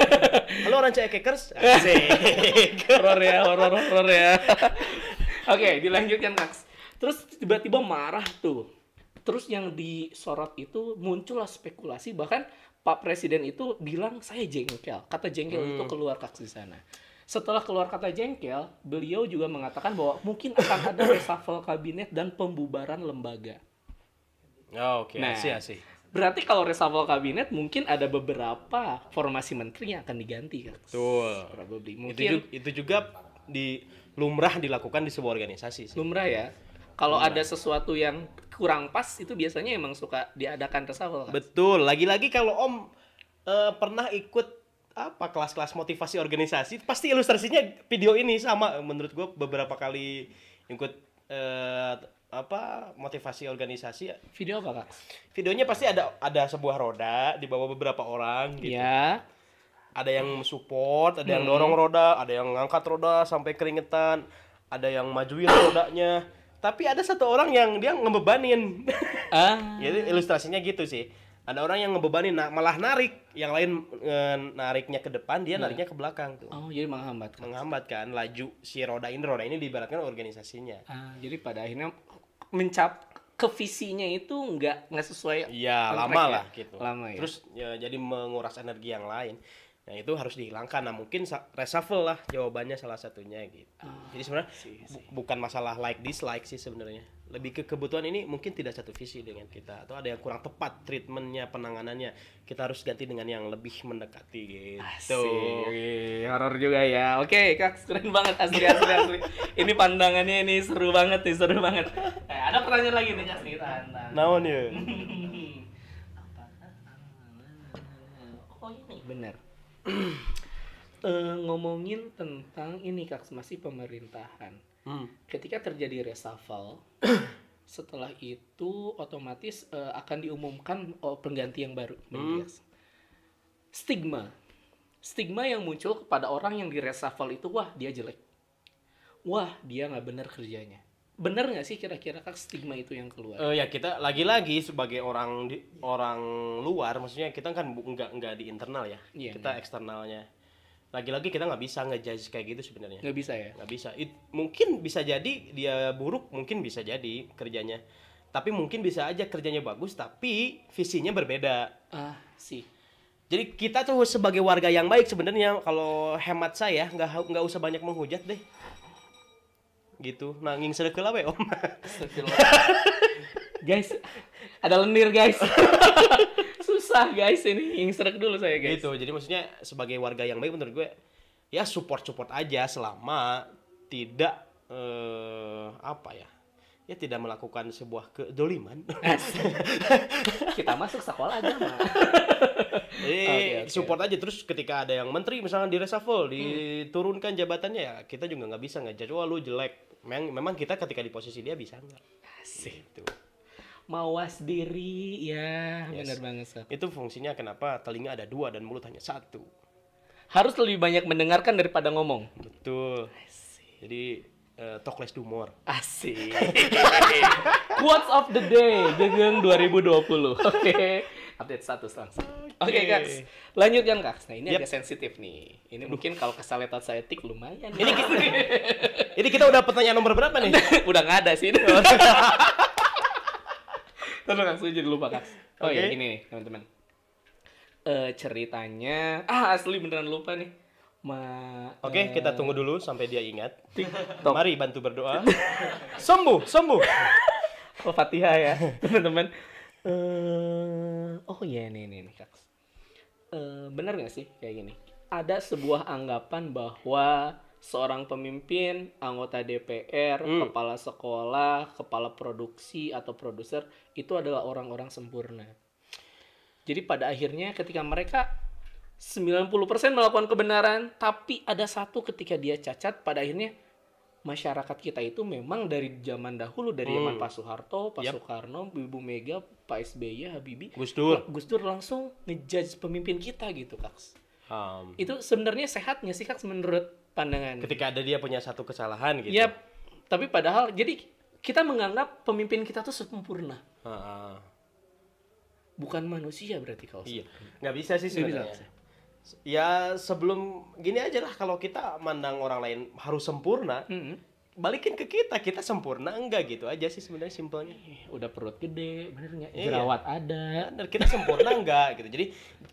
Halo Ranca Ekekers. Asik. horor ya horor horor ya oke dilanjutkan Kaks terus tiba-tiba marah tuh terus yang disorot itu muncullah spekulasi bahkan Pak Presiden itu bilang saya jengkel kata jengkel itu keluar Kaks di sana Setelah keluar kata jengkel, beliau juga mengatakan bahwa mungkin akan ada reshuffle kabinet dan pembubaran lembaga. Oh, Oke, Nah. asih asih. Berarti kalau reshuffle kabinet mungkin ada beberapa formasi menteri yang akan diganti kan? Betul. Probably. Itu, Mungkin ju- itu juga di lumrah dilakukan di sebuah organisasi sih. lumrah ya. Kalau ada sesuatu yang kurang pas itu biasanya emang suka diadakan reshuffle kan? Betul. Lagi-lagi kalau Om eh, pernah ikut apa kelas-kelas motivasi organisasi, pasti ilustrasinya video ini sama menurut gue beberapa kali ikut eh, apa motivasi organisasi Video apa kak? videonya pasti ada ada sebuah roda di bawah beberapa orang gitu. Ya. Ada yang support, ada yang Hmm. dorong roda, ada yang ngangkat roda sampai keringetan, ada yang majuin rodanya. Tapi ada satu orang yang dia ngebebanin. Ah. Jadi ilustrasinya gitu sih. Ada orang yang ngebebanin nah, malah narik, yang lain eh, nariknya ke depan, dia nariknya ke belakang tuh. Oh jadi menghambat. Menghambat kan laju si roda ini, roda ini diibaratkan organisasinya. Ah, jadi pada akhirnya mencap ke visinya itu nggak nggak sesuai. Iya, on lama ya? lah gitu. Lama ya. Terus ya, jadi menguras energi yang lain. Nah, itu harus dihilangkan. Nah, mungkin reshuffle lah jawabannya salah satunya gitu. Ah, jadi sebenarnya bu- bukan masalah like dislike sih sebenarnya. Lebih ke kebutuhan ini mungkin tidak satu visi dengan kita atau ada yang kurang tepat treatmentnya, penanganannya. Kita harus ganti dengan yang lebih mendekati gitu. Asik, horor juga ya. Oke, Kak, keren banget asli asli asli. ini pandangannya ini seru banget nih, seru banget. Eh, ada pertanyaan lagi nih, Kak, tahan, tahan. Naon ya? Oh ini benar. Eh, ngomongin tentang ini kak masih pemerintahan. Hmm. Ketika terjadi reshuffle, setelah itu otomatis eh, akan diumumkan oh, pengganti yang baru. Hmm. Stigma, stigma yang muncul kepada orang yang di reshuffle itu wah dia jelek, wah dia nggak benar kerjanya. Bener nggak sih kira-kira kak stigma itu yang keluar? Eh, ya kita lagi-lagi sebagai orang di, orang luar, maksudnya kita kan nggak nggak di internal ya, Iya, kita eksternalnya. Lagi-lagi kita nggak bisa ngejudge kayak gitu sebenarnya, Nggak bisa ya? nggak bisa. It- mungkin bisa jadi dia buruk, mungkin bisa jadi kerjanya. Tapi mungkin bisa aja kerjanya bagus, tapi visinya berbeda. Ah sih. Jadi kita tuh sebagai warga yang baik sebenarnya kalau hemat saya nggak nggak usah banyak menghujat deh. Gitu, nanging sedekah lah we, om. guys, ada lendir guys. Susah guys ini, ingstrek dulu saya guys. gitu. Jadi maksudnya sebagai warga yang baik menurut gue ya support support aja selama tidak eh, apa ya ya tidak melakukan sebuah kedoliman. Kita masuk sekolah agama. jadi Oke, oke. support aja. Terus ketika ada yang menteri misalnya di reshuffle diturunkan jabatannya ya kita juga nggak bisa ngejudge wah lu jelek. Memang memang kita ketika di posisi dia bisa nggak? Gitu Mawas diri, ya Yes. benar banget Sat. itu fungsinya kenapa telinga ada dua dan mulut hanya satu Harus lebih banyak mendengarkan daripada ngomong. betul jadi eh, talk less do more Asik. Quotes of the day, Gegeng 2020. Oke. Update status langsung. Oke, Oke. Kaks. Lanjutkan, Kaks. Nah, ini Yep. agak sensitif nih. Ini mungkin kalau kesaletan saya tik lumayan. Ini kita, ini kita udah pertanyaan nomor berapa nih? udah nggak ada sih. Kaks, saya jadi lupa Kaks. Oh iya, Oke. ini nih, teman-teman. Eh ceritanya, ah asli beneran lupa nih. Ma Oke, eh, kita tunggu dulu sampai dia ingat. TikTok. Mari bantu berdoa. sembuh, sembuh. Oh, Fatihah ya, teman-teman. Eh, oh iya nih nih nih Kaks. Eh, benar nggak sih kayak gini? Ada sebuah anggapan bahwa seorang pemimpin, anggota DPR, Hmm. kepala sekolah, kepala produksi atau produser itu adalah orang-orang sempurna. Jadi pada akhirnya ketika mereka 90% melakukan kebenaran, tapi ada satu ketika dia cacat, pada akhirnya masyarakat kita itu memang dari zaman dahulu dari zaman Hmm. Pak Soeharto, Pak Yap. Soekarno, Ibu Mega, Pak SBY, Habibie, Gus Dur. Gus Dur langsung ngejudge pemimpin kita gitu, Kaks. Um, Itu sebenarnya sehat nggak sih, Kaks, menurut pandangan? ketika ada dia punya satu kesalahan gitu. Yap. Tapi padahal jadi kita menganggap pemimpin kita tuh sempurna. Ah, ah. Bukan manusia berarti kalau iya. Nggak bisa sih bisa. sebenarnya. Ya sebelum gini aja lah kalau kita mandang orang lain harus sempurna, Mm-mm. balikin ke kita, kita sempurna enggak gitu aja sih sebenarnya simpelnya. Udah perut gede, bener nggak? Iya. Jerawat ada. Dan kita sempurna enggak gitu. Jadi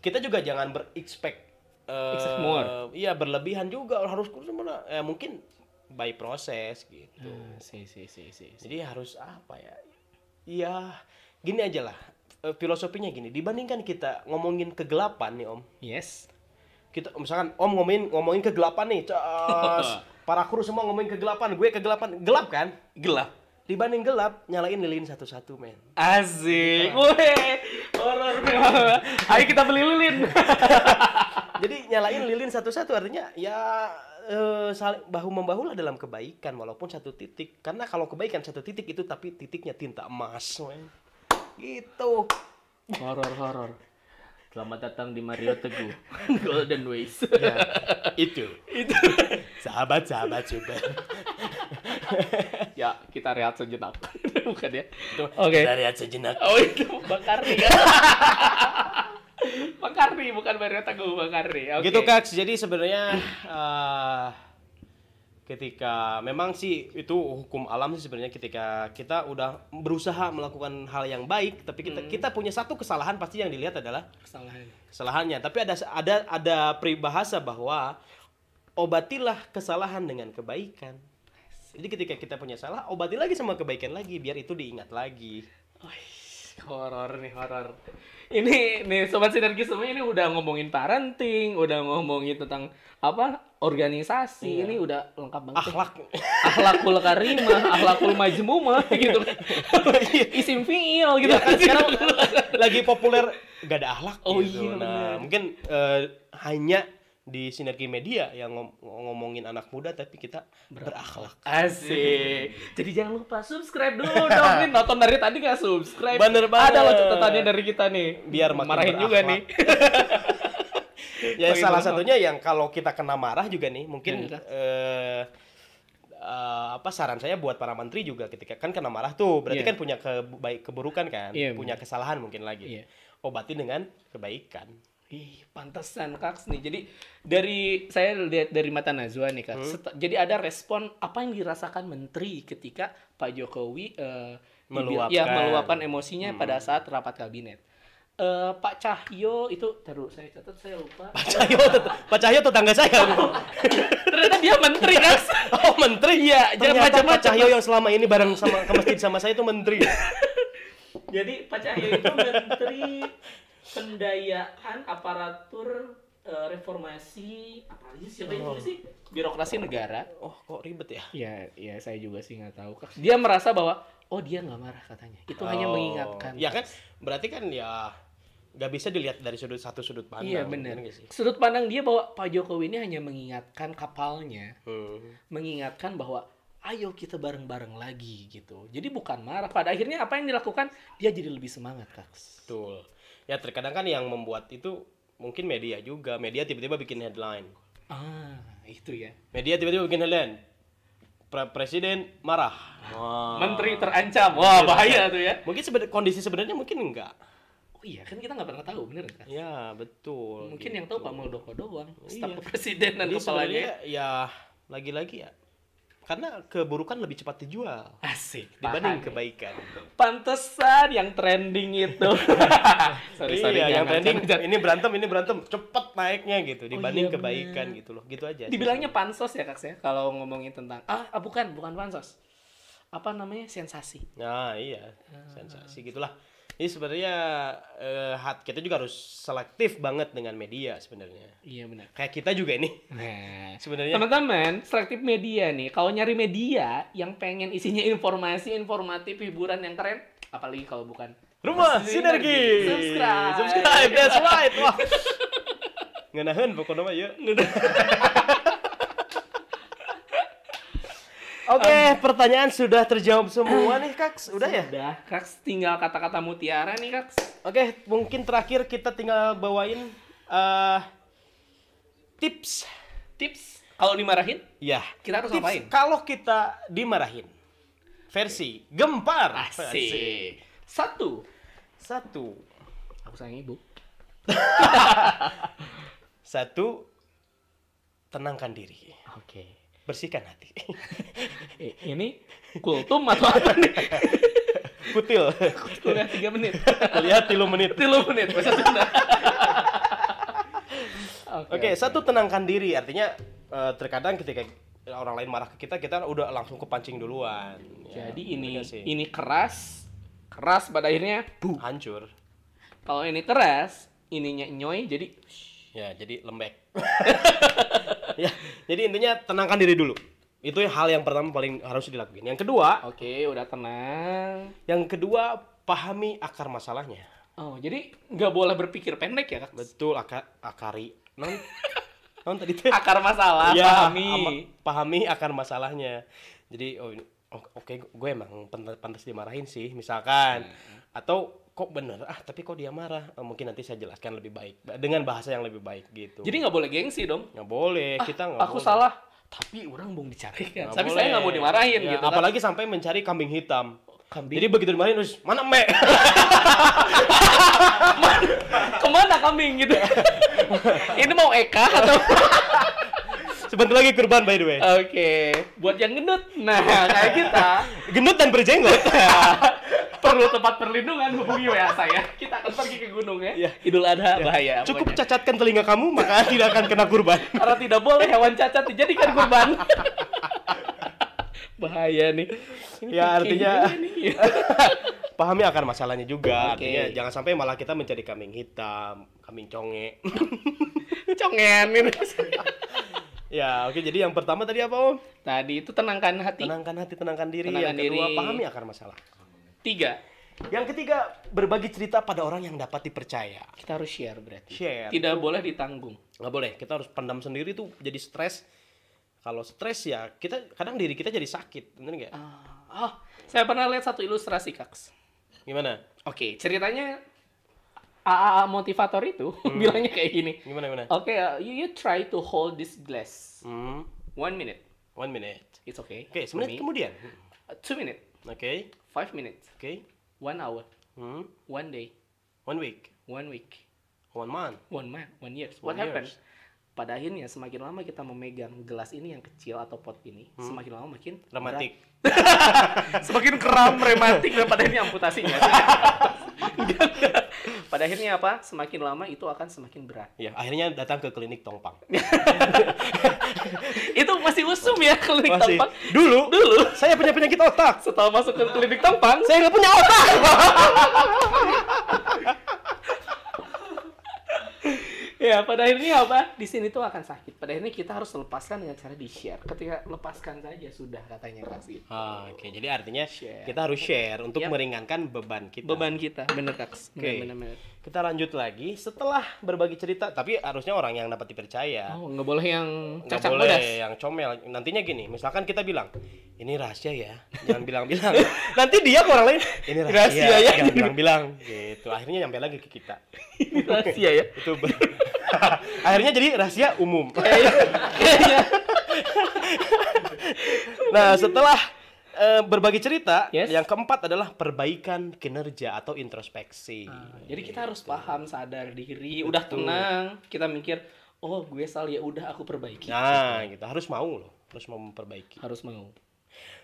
kita juga jangan berexpect Expect more. iya berlebihan juga harus kurus mana eh, mungkin by proses gitu Ah, si si si si. si. jadi harus apa ya iya gini aja lah Eh, filosofinya gini dibandingkan kita ngomongin kegelapan nih om Yes. kita misalkan om ngomongin ngomongin kegelapan nih cas para kru semua ngomongin kegelapan gue kegelapan gelap kan Gelap. dibanding gelap nyalain lilin satu-satu men Asik. Wih, horor. Ayo kita beli lilin. jadi nyalain lilin satu-satu artinya ya eh, saling bahu membahu lah dalam kebaikan walaupun satu titik karena kalau kebaikan satu titik itu tapi titiknya tinta emas men. gitu horor horor. Selamat datang di Mario Teguh. Golden Ways. ya, itu itu sahabat-sahabat super ya, kita rehat sejenak. Bukan ya? Oke. kita lihat sejenak Oh itu Bang Karni ya. Bang Karni bukan Mario Teguh, Bang Karni. Oke. gitu kak jadi sebenarnya eh, ketika memang sih itu hukum alam sih sebenarnya ketika kita udah berusaha melakukan hal yang baik tapi kita kita punya satu kesalahan pasti yang dilihat adalah Kesalahan. kesalahannya tapi ada ada ada peribahasa bahwa obatilah kesalahan dengan kebaikan jadi ketika kita punya salah obati lagi sama kebaikan lagi biar itu diingat lagi Wih, horor nih horor. Ini nih sobat sinergi semua ini udah ngomongin parenting, udah ngomongin tentang apa organisasi. Ini udah lengkap banget. ya. akhlak Akhlakul karimah, akhlakul majmumah gitu. Isim fiil gitu. Iya kan sekarang lagi populer gak ada akhlak Oh gitu. iya, nah, mungkin eh, hanya di sinergi media yang ngom- ngomongin anak muda tapi kita berakhlak. Asik. Jadi jangan lupa subscribe dulu dong. Nih nonton dari tadi nggak subscribe. Bener banget. Ada loh catatannya dari kita nih. Biar makin marahin juga berakhlak. nih. Ya Makin salah berakhlak. satunya yang kalau kita kena marah juga nih mungkin eh eh, apa saran saya buat para menteri juga ketika kan kena marah tuh berarti Iya. kan punya kebaik keburukan kan, Iya, punya kesalahan mungkin lagi. Iya. Obati dengan kebaikan. Ih, pantesan Kaks nih. Jadi dari saya lihat dari mata Najwa nih Hmm. Kak. Set- Jadi ada respon apa yang dirasakan menteri ketika Pak Jokowi dibil- Meluapkan. ya, meluapkan emosinya Hmm. pada saat rapat kabinet. Eh, Pak Cahyo itu terus saya catat saya lupa. Pak Cahyo, Pak Cahyo tetangga saya. Ternyata dia menteri Kaks. oh menteri Iya, jangan Ternyata Pak macam-macam. Cahyo yang selama ini bareng sama ke masjid sama saya itu menteri. Jadi Pak Cahyo itu menteri pendayaan aparatur eh, reformasi apa lagi siapa yang tulis sih birokrasi negara. Oh kok ribet ya? Ya, ya saya juga sih nggak tahu. Dia merasa bahwa oh dia nggak marah katanya. Itu hanya Oh, mengingatkan. Ya kan berarti kan ya nggak bisa dilihat dari sudut satu sudut pandang. Iya benar. nggak sih? Sudut pandang dia bahwa Pak Jokowi ini hanya mengingatkan kapalnya, Hmm. mengingatkan bahwa ayo kita bareng-bareng lagi gitu. Jadi bukan marah. Pada akhirnya apa yang dilakukan dia jadi lebih semangat, Kak. Betul. Ya terkadang kan yang membuat itu mungkin media juga. Media tiba-tiba bikin headline. Ah, itu ya. Media tiba-tiba bikin headline. Pre- Presiden marah. Wah. Menteri terancam. Wah, bahaya tuh ya. Mungkin seben- kondisi sebenarnya mungkin enggak. Oh iya, kan kita nggak pernah tahu, bener kan? Ya betul. Mungkin yang tahu Pak Muldoko doang, staf Iya. kepresidenan Jadi kepalanya. sebenarnya ya lagi-lagi ya. Karena keburukan lebih cepat dijual Asik, dibanding paham. kebaikan. Pantesan yang trending itu. sorry, sorry, iya, yang jangan, trending jangan, jangan. ini berantem, ini berantem, cepet naiknya gitu dibanding iya, kebaikan gitu loh. Gitu aja. Dibilangnya pansos ya kak ya kalau ngomongin tentang ah, ah, bukan bukan pansos. Apa namanya sensasi. Nah, iya. Sensasi gitulah. Ini sebenarnya eh, hat kita juga harus selektif banget dengan media sebenarnya. Iya benar. Kayak kita juga ini Nah, sebenarnya. teman-teman, selektif media nih. Kalau nyari media yang pengen isinya informasi, informatif, hiburan yang keren, apalagi kalau bukan Rumah Sinergi. Subscribe. Subscribe. That's right. Wah. Ngenahan pokoknya mah ya. Oke, pertanyaan sudah terjawab semua nih, Kak. Udah ya? Udah, Kak, tinggal kata-kata mutiara nih, Kak. Oke, mungkin terakhir kita tinggal bawain eh tips. Tips kalau dimarahin, Ya, kita harus tips ngapain? kalau kita dimarahin. Versi gempar. Asik. Satu, Satu. aku sayang ibu. Satu. Tenangkan diri. Oke. Bersihkan hati. Ini kultum atau apa nih? Kutil. Kuliah tiga menit. Lihat tilu menit. Tilu menit bahasa Sunda. Oke, satu tenangkan diri. Artinya eh, terkadang ketika orang lain marah ke kita, kita udah langsung kepancing duluan. Ya, Jadi ini bener sih. ini keras, keras pada akhirnya bu. hancur. Kalau ini keras, ininya nyoy jadi Ya, jadi lembek. ya, jadi intinya tenangkan diri dulu. Itu hal yang pertama paling harus dilakuin. Yang kedua, Oke, udah tenang. yang kedua pahami akar masalahnya. Oh, jadi nggak boleh berpikir pendek ya, Kak? Betul, akar akari. Non, non tadi teh. Akar masalah, Ya, pahami. ama- pahami akar masalahnya. Jadi oh ini o- oke gue emang pantas, pantas dimarahin sih misalkan atau kok bener ah tapi kok dia marah Oh, mungkin nanti saya jelaskan lebih baik dengan bahasa yang lebih baik gitu. Jadi nggak boleh gengsi dong. nggak boleh kita nggak Aku boleh. salah, tapi orang mau dicari kan. Nggak Tapi boleh. saya nggak mau dimarahin Ya, gitu. kan. Apalagi sampai mencari kambing hitam. Kambing? Jadi begitu dimarahin terus mana me? Ke mana kambing gitu? Ini mau Eka atau? Sebentar lagi kurban by the way. Oke, buat yang gendut. Nah, kayak kita Gendut dan berjenggot. perlu tempat perlindungan hubungi WA saya. Kita akan pergi ke gunung ya. Iya. Idul Adha bahaya. Cukup pokoknya. cacatkan telinga kamu maka tidak akan kena kurban. Karena tidak boleh hewan cacat dijadikan kurban. bahaya nih. Ini Ya, artinya- nih. Pahami akar masalahnya juga. Oke. Artinya jangan sampai malah kita mencari kambing hitam, kambing conge. Congen ini. Ya, oke. Jadi yang pertama tadi apa, Om? Tadi itu tenangkan hati. Tenangkan hati, tenangkan diri. Tenangkan yang kedua, diri. pahami akar masalah. Tiga. Yang ketiga, berbagi cerita pada orang yang dapat dipercaya. Kita harus share berarti. Share. Tidak boleh ditanggung. nggak boleh kita harus pendam sendiri tuh jadi stres kalau stres ya kita kadang diri kita jadi sakit bener nggak Ah, oh, saya pernah lihat satu ilustrasi, Kaks. gimana Oke, ceritanya AAA motivator itu bilangnya kayak gini. gimana gimana? Oke, uh, you, you try to hold this glass. Hmm, one minute. one minute. It's okay. oke for semenit me. kemudian. Uh, two minutes, oke. Five minutes, oke. One hour, hmm, one day, one week. One week, one month. One month, one year. What happened? years. Pada akhirnya semakin lama kita memegang gelas ini yang kecil atau pot ini, semakin lama makin berat. semakin keram rematik dan pada akhirnya amputasi pada akhirnya apa? Semakin lama itu akan semakin berat. ya akhirnya datang ke klinik tongpang. Itu masih usum ya klinik masih. Tampang. dulu. Dulu. Saya punya penyakit otak. Setelah masuk ke klinik tampang, saya nggak punya otak ya pada akhirnya apa? Di sini tuh akan sakit. Pada akhirnya kita harus lepaskan dengan cara di share. Ketika lepaskan saja sudah katanya kasih. Ah, oke jadi artinya Share. kita harus share untuk Yap. meringankan beban kita Beban kita, bener kaks. Oke. Bener, bener, bener. kita lanjut lagi setelah berbagi cerita tapi harusnya orang yang dapat dipercaya Oh, nggak boleh yang nggak boleh bodas. yang comel nantinya gini misalkan kita bilang ini rahasia ya jangan bilang-bilang nanti dia ke orang lain ini rahasia, Rahasia ya. jangan bilang-bilang gitu akhirnya nyampe lagi ke kita Rahasia ya. itu ber- akhirnya jadi rahasia umum Kayaknya. nah setelah eh, berbagi cerita Yes. yang keempat adalah perbaikan kinerja atau introspeksi Ah, Jadi kita harus paham, sadar diri, udah tenang. Kita mikir, oh gue salah ya udah aku perbaiki. nah gitu harus mau loh harus mau memperbaiki Harus mau.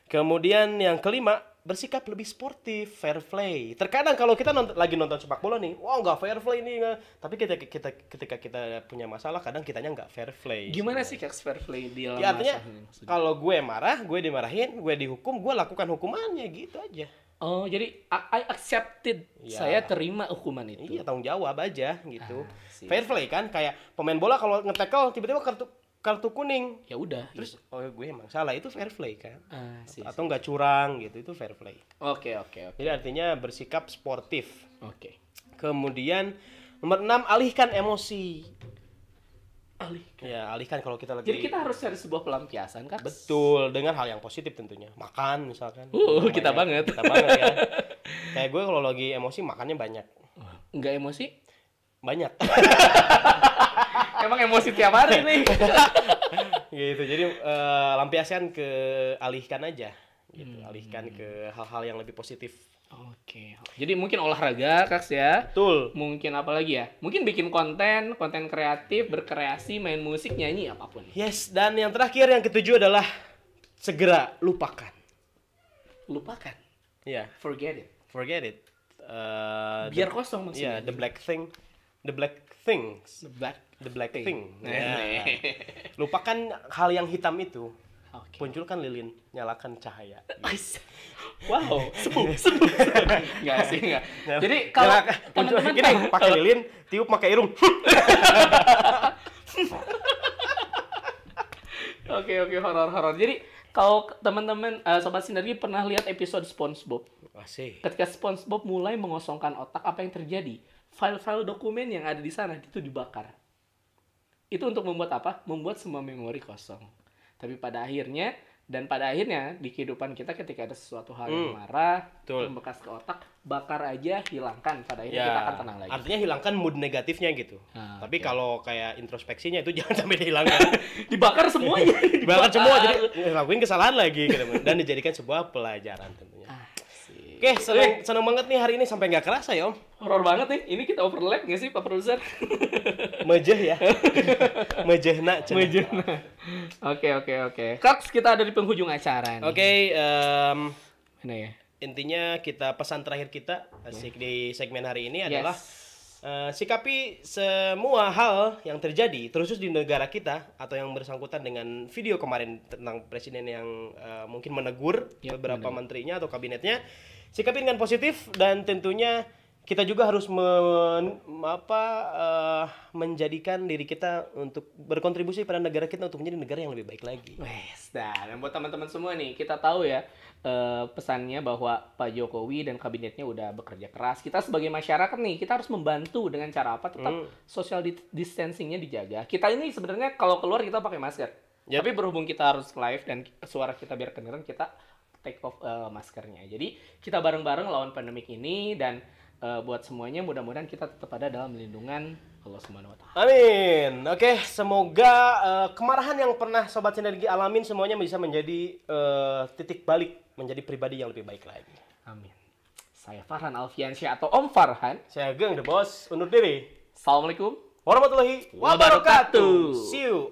Kemudian yang kelima, bersikap lebih sportif, fair play. Terkadang kalau kita nont- lagi nonton sepak bola nih, wah nggak fair play nih. nggak. Tapi kita, kita ketika kita punya masalah, kadang kitanya nggak fair play. Gimana sih kaks fair play di dalam Ya artinya, masalah kalau gue marah, gue dimarahin, gue dihukum, gue lakukan hukumannya gitu aja. Oh, jadi I accepted. Ya. Saya terima hukuman itu. Iya tanggung jawab aja gitu. Ah, fair play kan, kayak pemain bola kalau nge-tackle tiba-tiba kartu kartu kuning. Ya udah. Terus oh gue emang salah itu fair play kan. Ah, sih. Atau nggak curang gitu itu fair play. Oke, oke, oke. Jadi artinya bersikap sportif. Oke. Kemudian nomor 6 alihkan emosi. Alihkan. Ya, alihkan kalau kita lagi Jadi kita harus cari sebuah pelampiasan kan? betul dengan hal yang positif tentunya. Makan misalkan. Uh, kita banyak. banget. Kita banget ya. Kayak gue kalau lagi emosi makannya banyak. Enggak emosi? Banyak. Emang emosi tiap hari nih. gitu. Jadi eh, lampiaskan ke alihkan aja gitu. Alihkan ke hal-hal yang lebih positif. Oke. Jadi mungkin olahraga, Kaks ya. Betul. Mungkin apa lagi ya? Mungkin bikin konten, konten kreatif, berkreasi, main musik, nyanyi, apa pun. Yes, dan yang terakhir yang ketujuh adalah segera lupakan. Lupakan. Ya, Forget it. forget it. Eh, Biar the- kosong Iya, maksudnya. the black thing. The black things. The black. The black thing. Ya. nih. Lupakan hal yang hitam itu. Oke. Munculkan lilin, nyalakan cahaya. Wow, seru, seru. Enggak sih, enggak. Jadi kalau teman-teman gini, pakai lilin, tiup pakai irung. Oke, oke, horor-horor. Jadi kalau teman-teman eh, sobat sinergi pernah lihat episode SpongeBob? Masih. Ketika SpongeBob mulai mengosongkan otak, apa yang terjadi? File-file dokumen yang ada di sana itu dibakar. Itu untuk membuat apa? Membuat semua memori kosong. Tapi pada akhirnya dan pada akhirnya di kehidupan kita ketika ada sesuatu hal yang Hmm, marah, betul. membekas ke otak, bakar aja, hilangkan. Pada akhirnya kita akan tenang lagi. Ya, Artinya hilangkan mood negatifnya gitu. Nah, Tapi oke. kalau kayak introspeksinya itu jangan sampai dihilangkan. Dibakar semuanya. Dibakar semua jadi ngelakuin kesalahan lagi gitu. dan dijadikan sebuah pelajaran tentunya. Asik. Oke, seneng, seneng banget nih hari ini sampai nggak kerasa ya Om. Horor banget nih. Ini kita overlap nggak sih Pak Produser? Mejeh ya. Mejehna. Mejana. Oke oke oke. Kaks kita ada di penghujung acara nih. Oke, em, Mana ya? intinya kita pesan terakhir kita asik di segmen hari ini adalah Yes. eh, sikapi semua hal yang terjadi terus di negara kita atau yang bersangkutan dengan video kemarin tentang presiden yang eh, mungkin menegur Yap, beberapa menterinya atau kabinetnya sikapi dengan positif dan tentunya kita juga harus men- apa eh, menjadikan diri kita untuk berkontribusi pada negara kita untuk menjadi negara yang lebih baik lagi. Wes, dan buat teman-teman semua nih, kita tahu ya eh, pesannya bahwa Pak Jokowi dan kabinetnya udah bekerja keras. Kita sebagai masyarakat nih, kita harus membantu dengan cara apa? Tetap Hmm. social di- distancingnya dijaga. Kita ini sebenarnya kalau keluar kita pakai masker. Yap. Tapi berhubung kita harus live dan suara kita biar kedengeran, kita take off eh, maskernya. Jadi kita bareng-bareng lawan pandemik ini dan eh, buat semuanya mudah-mudahan kita tetap ada dalam lindungan Allah Subhanahu wa taala. Amin. Oke, semoga eh, kemarahan yang pernah sobat sinergi alamin semuanya bisa menjadi eh, titik balik menjadi pribadi yang lebih baik lagi. Amin. Saya Farhan Alfiansyah atau Om Farhan. Saya Geng the Boss undur diri. Assalamualaikum Warahmatullahi Wabarakatuh. wabarakatuh. See you.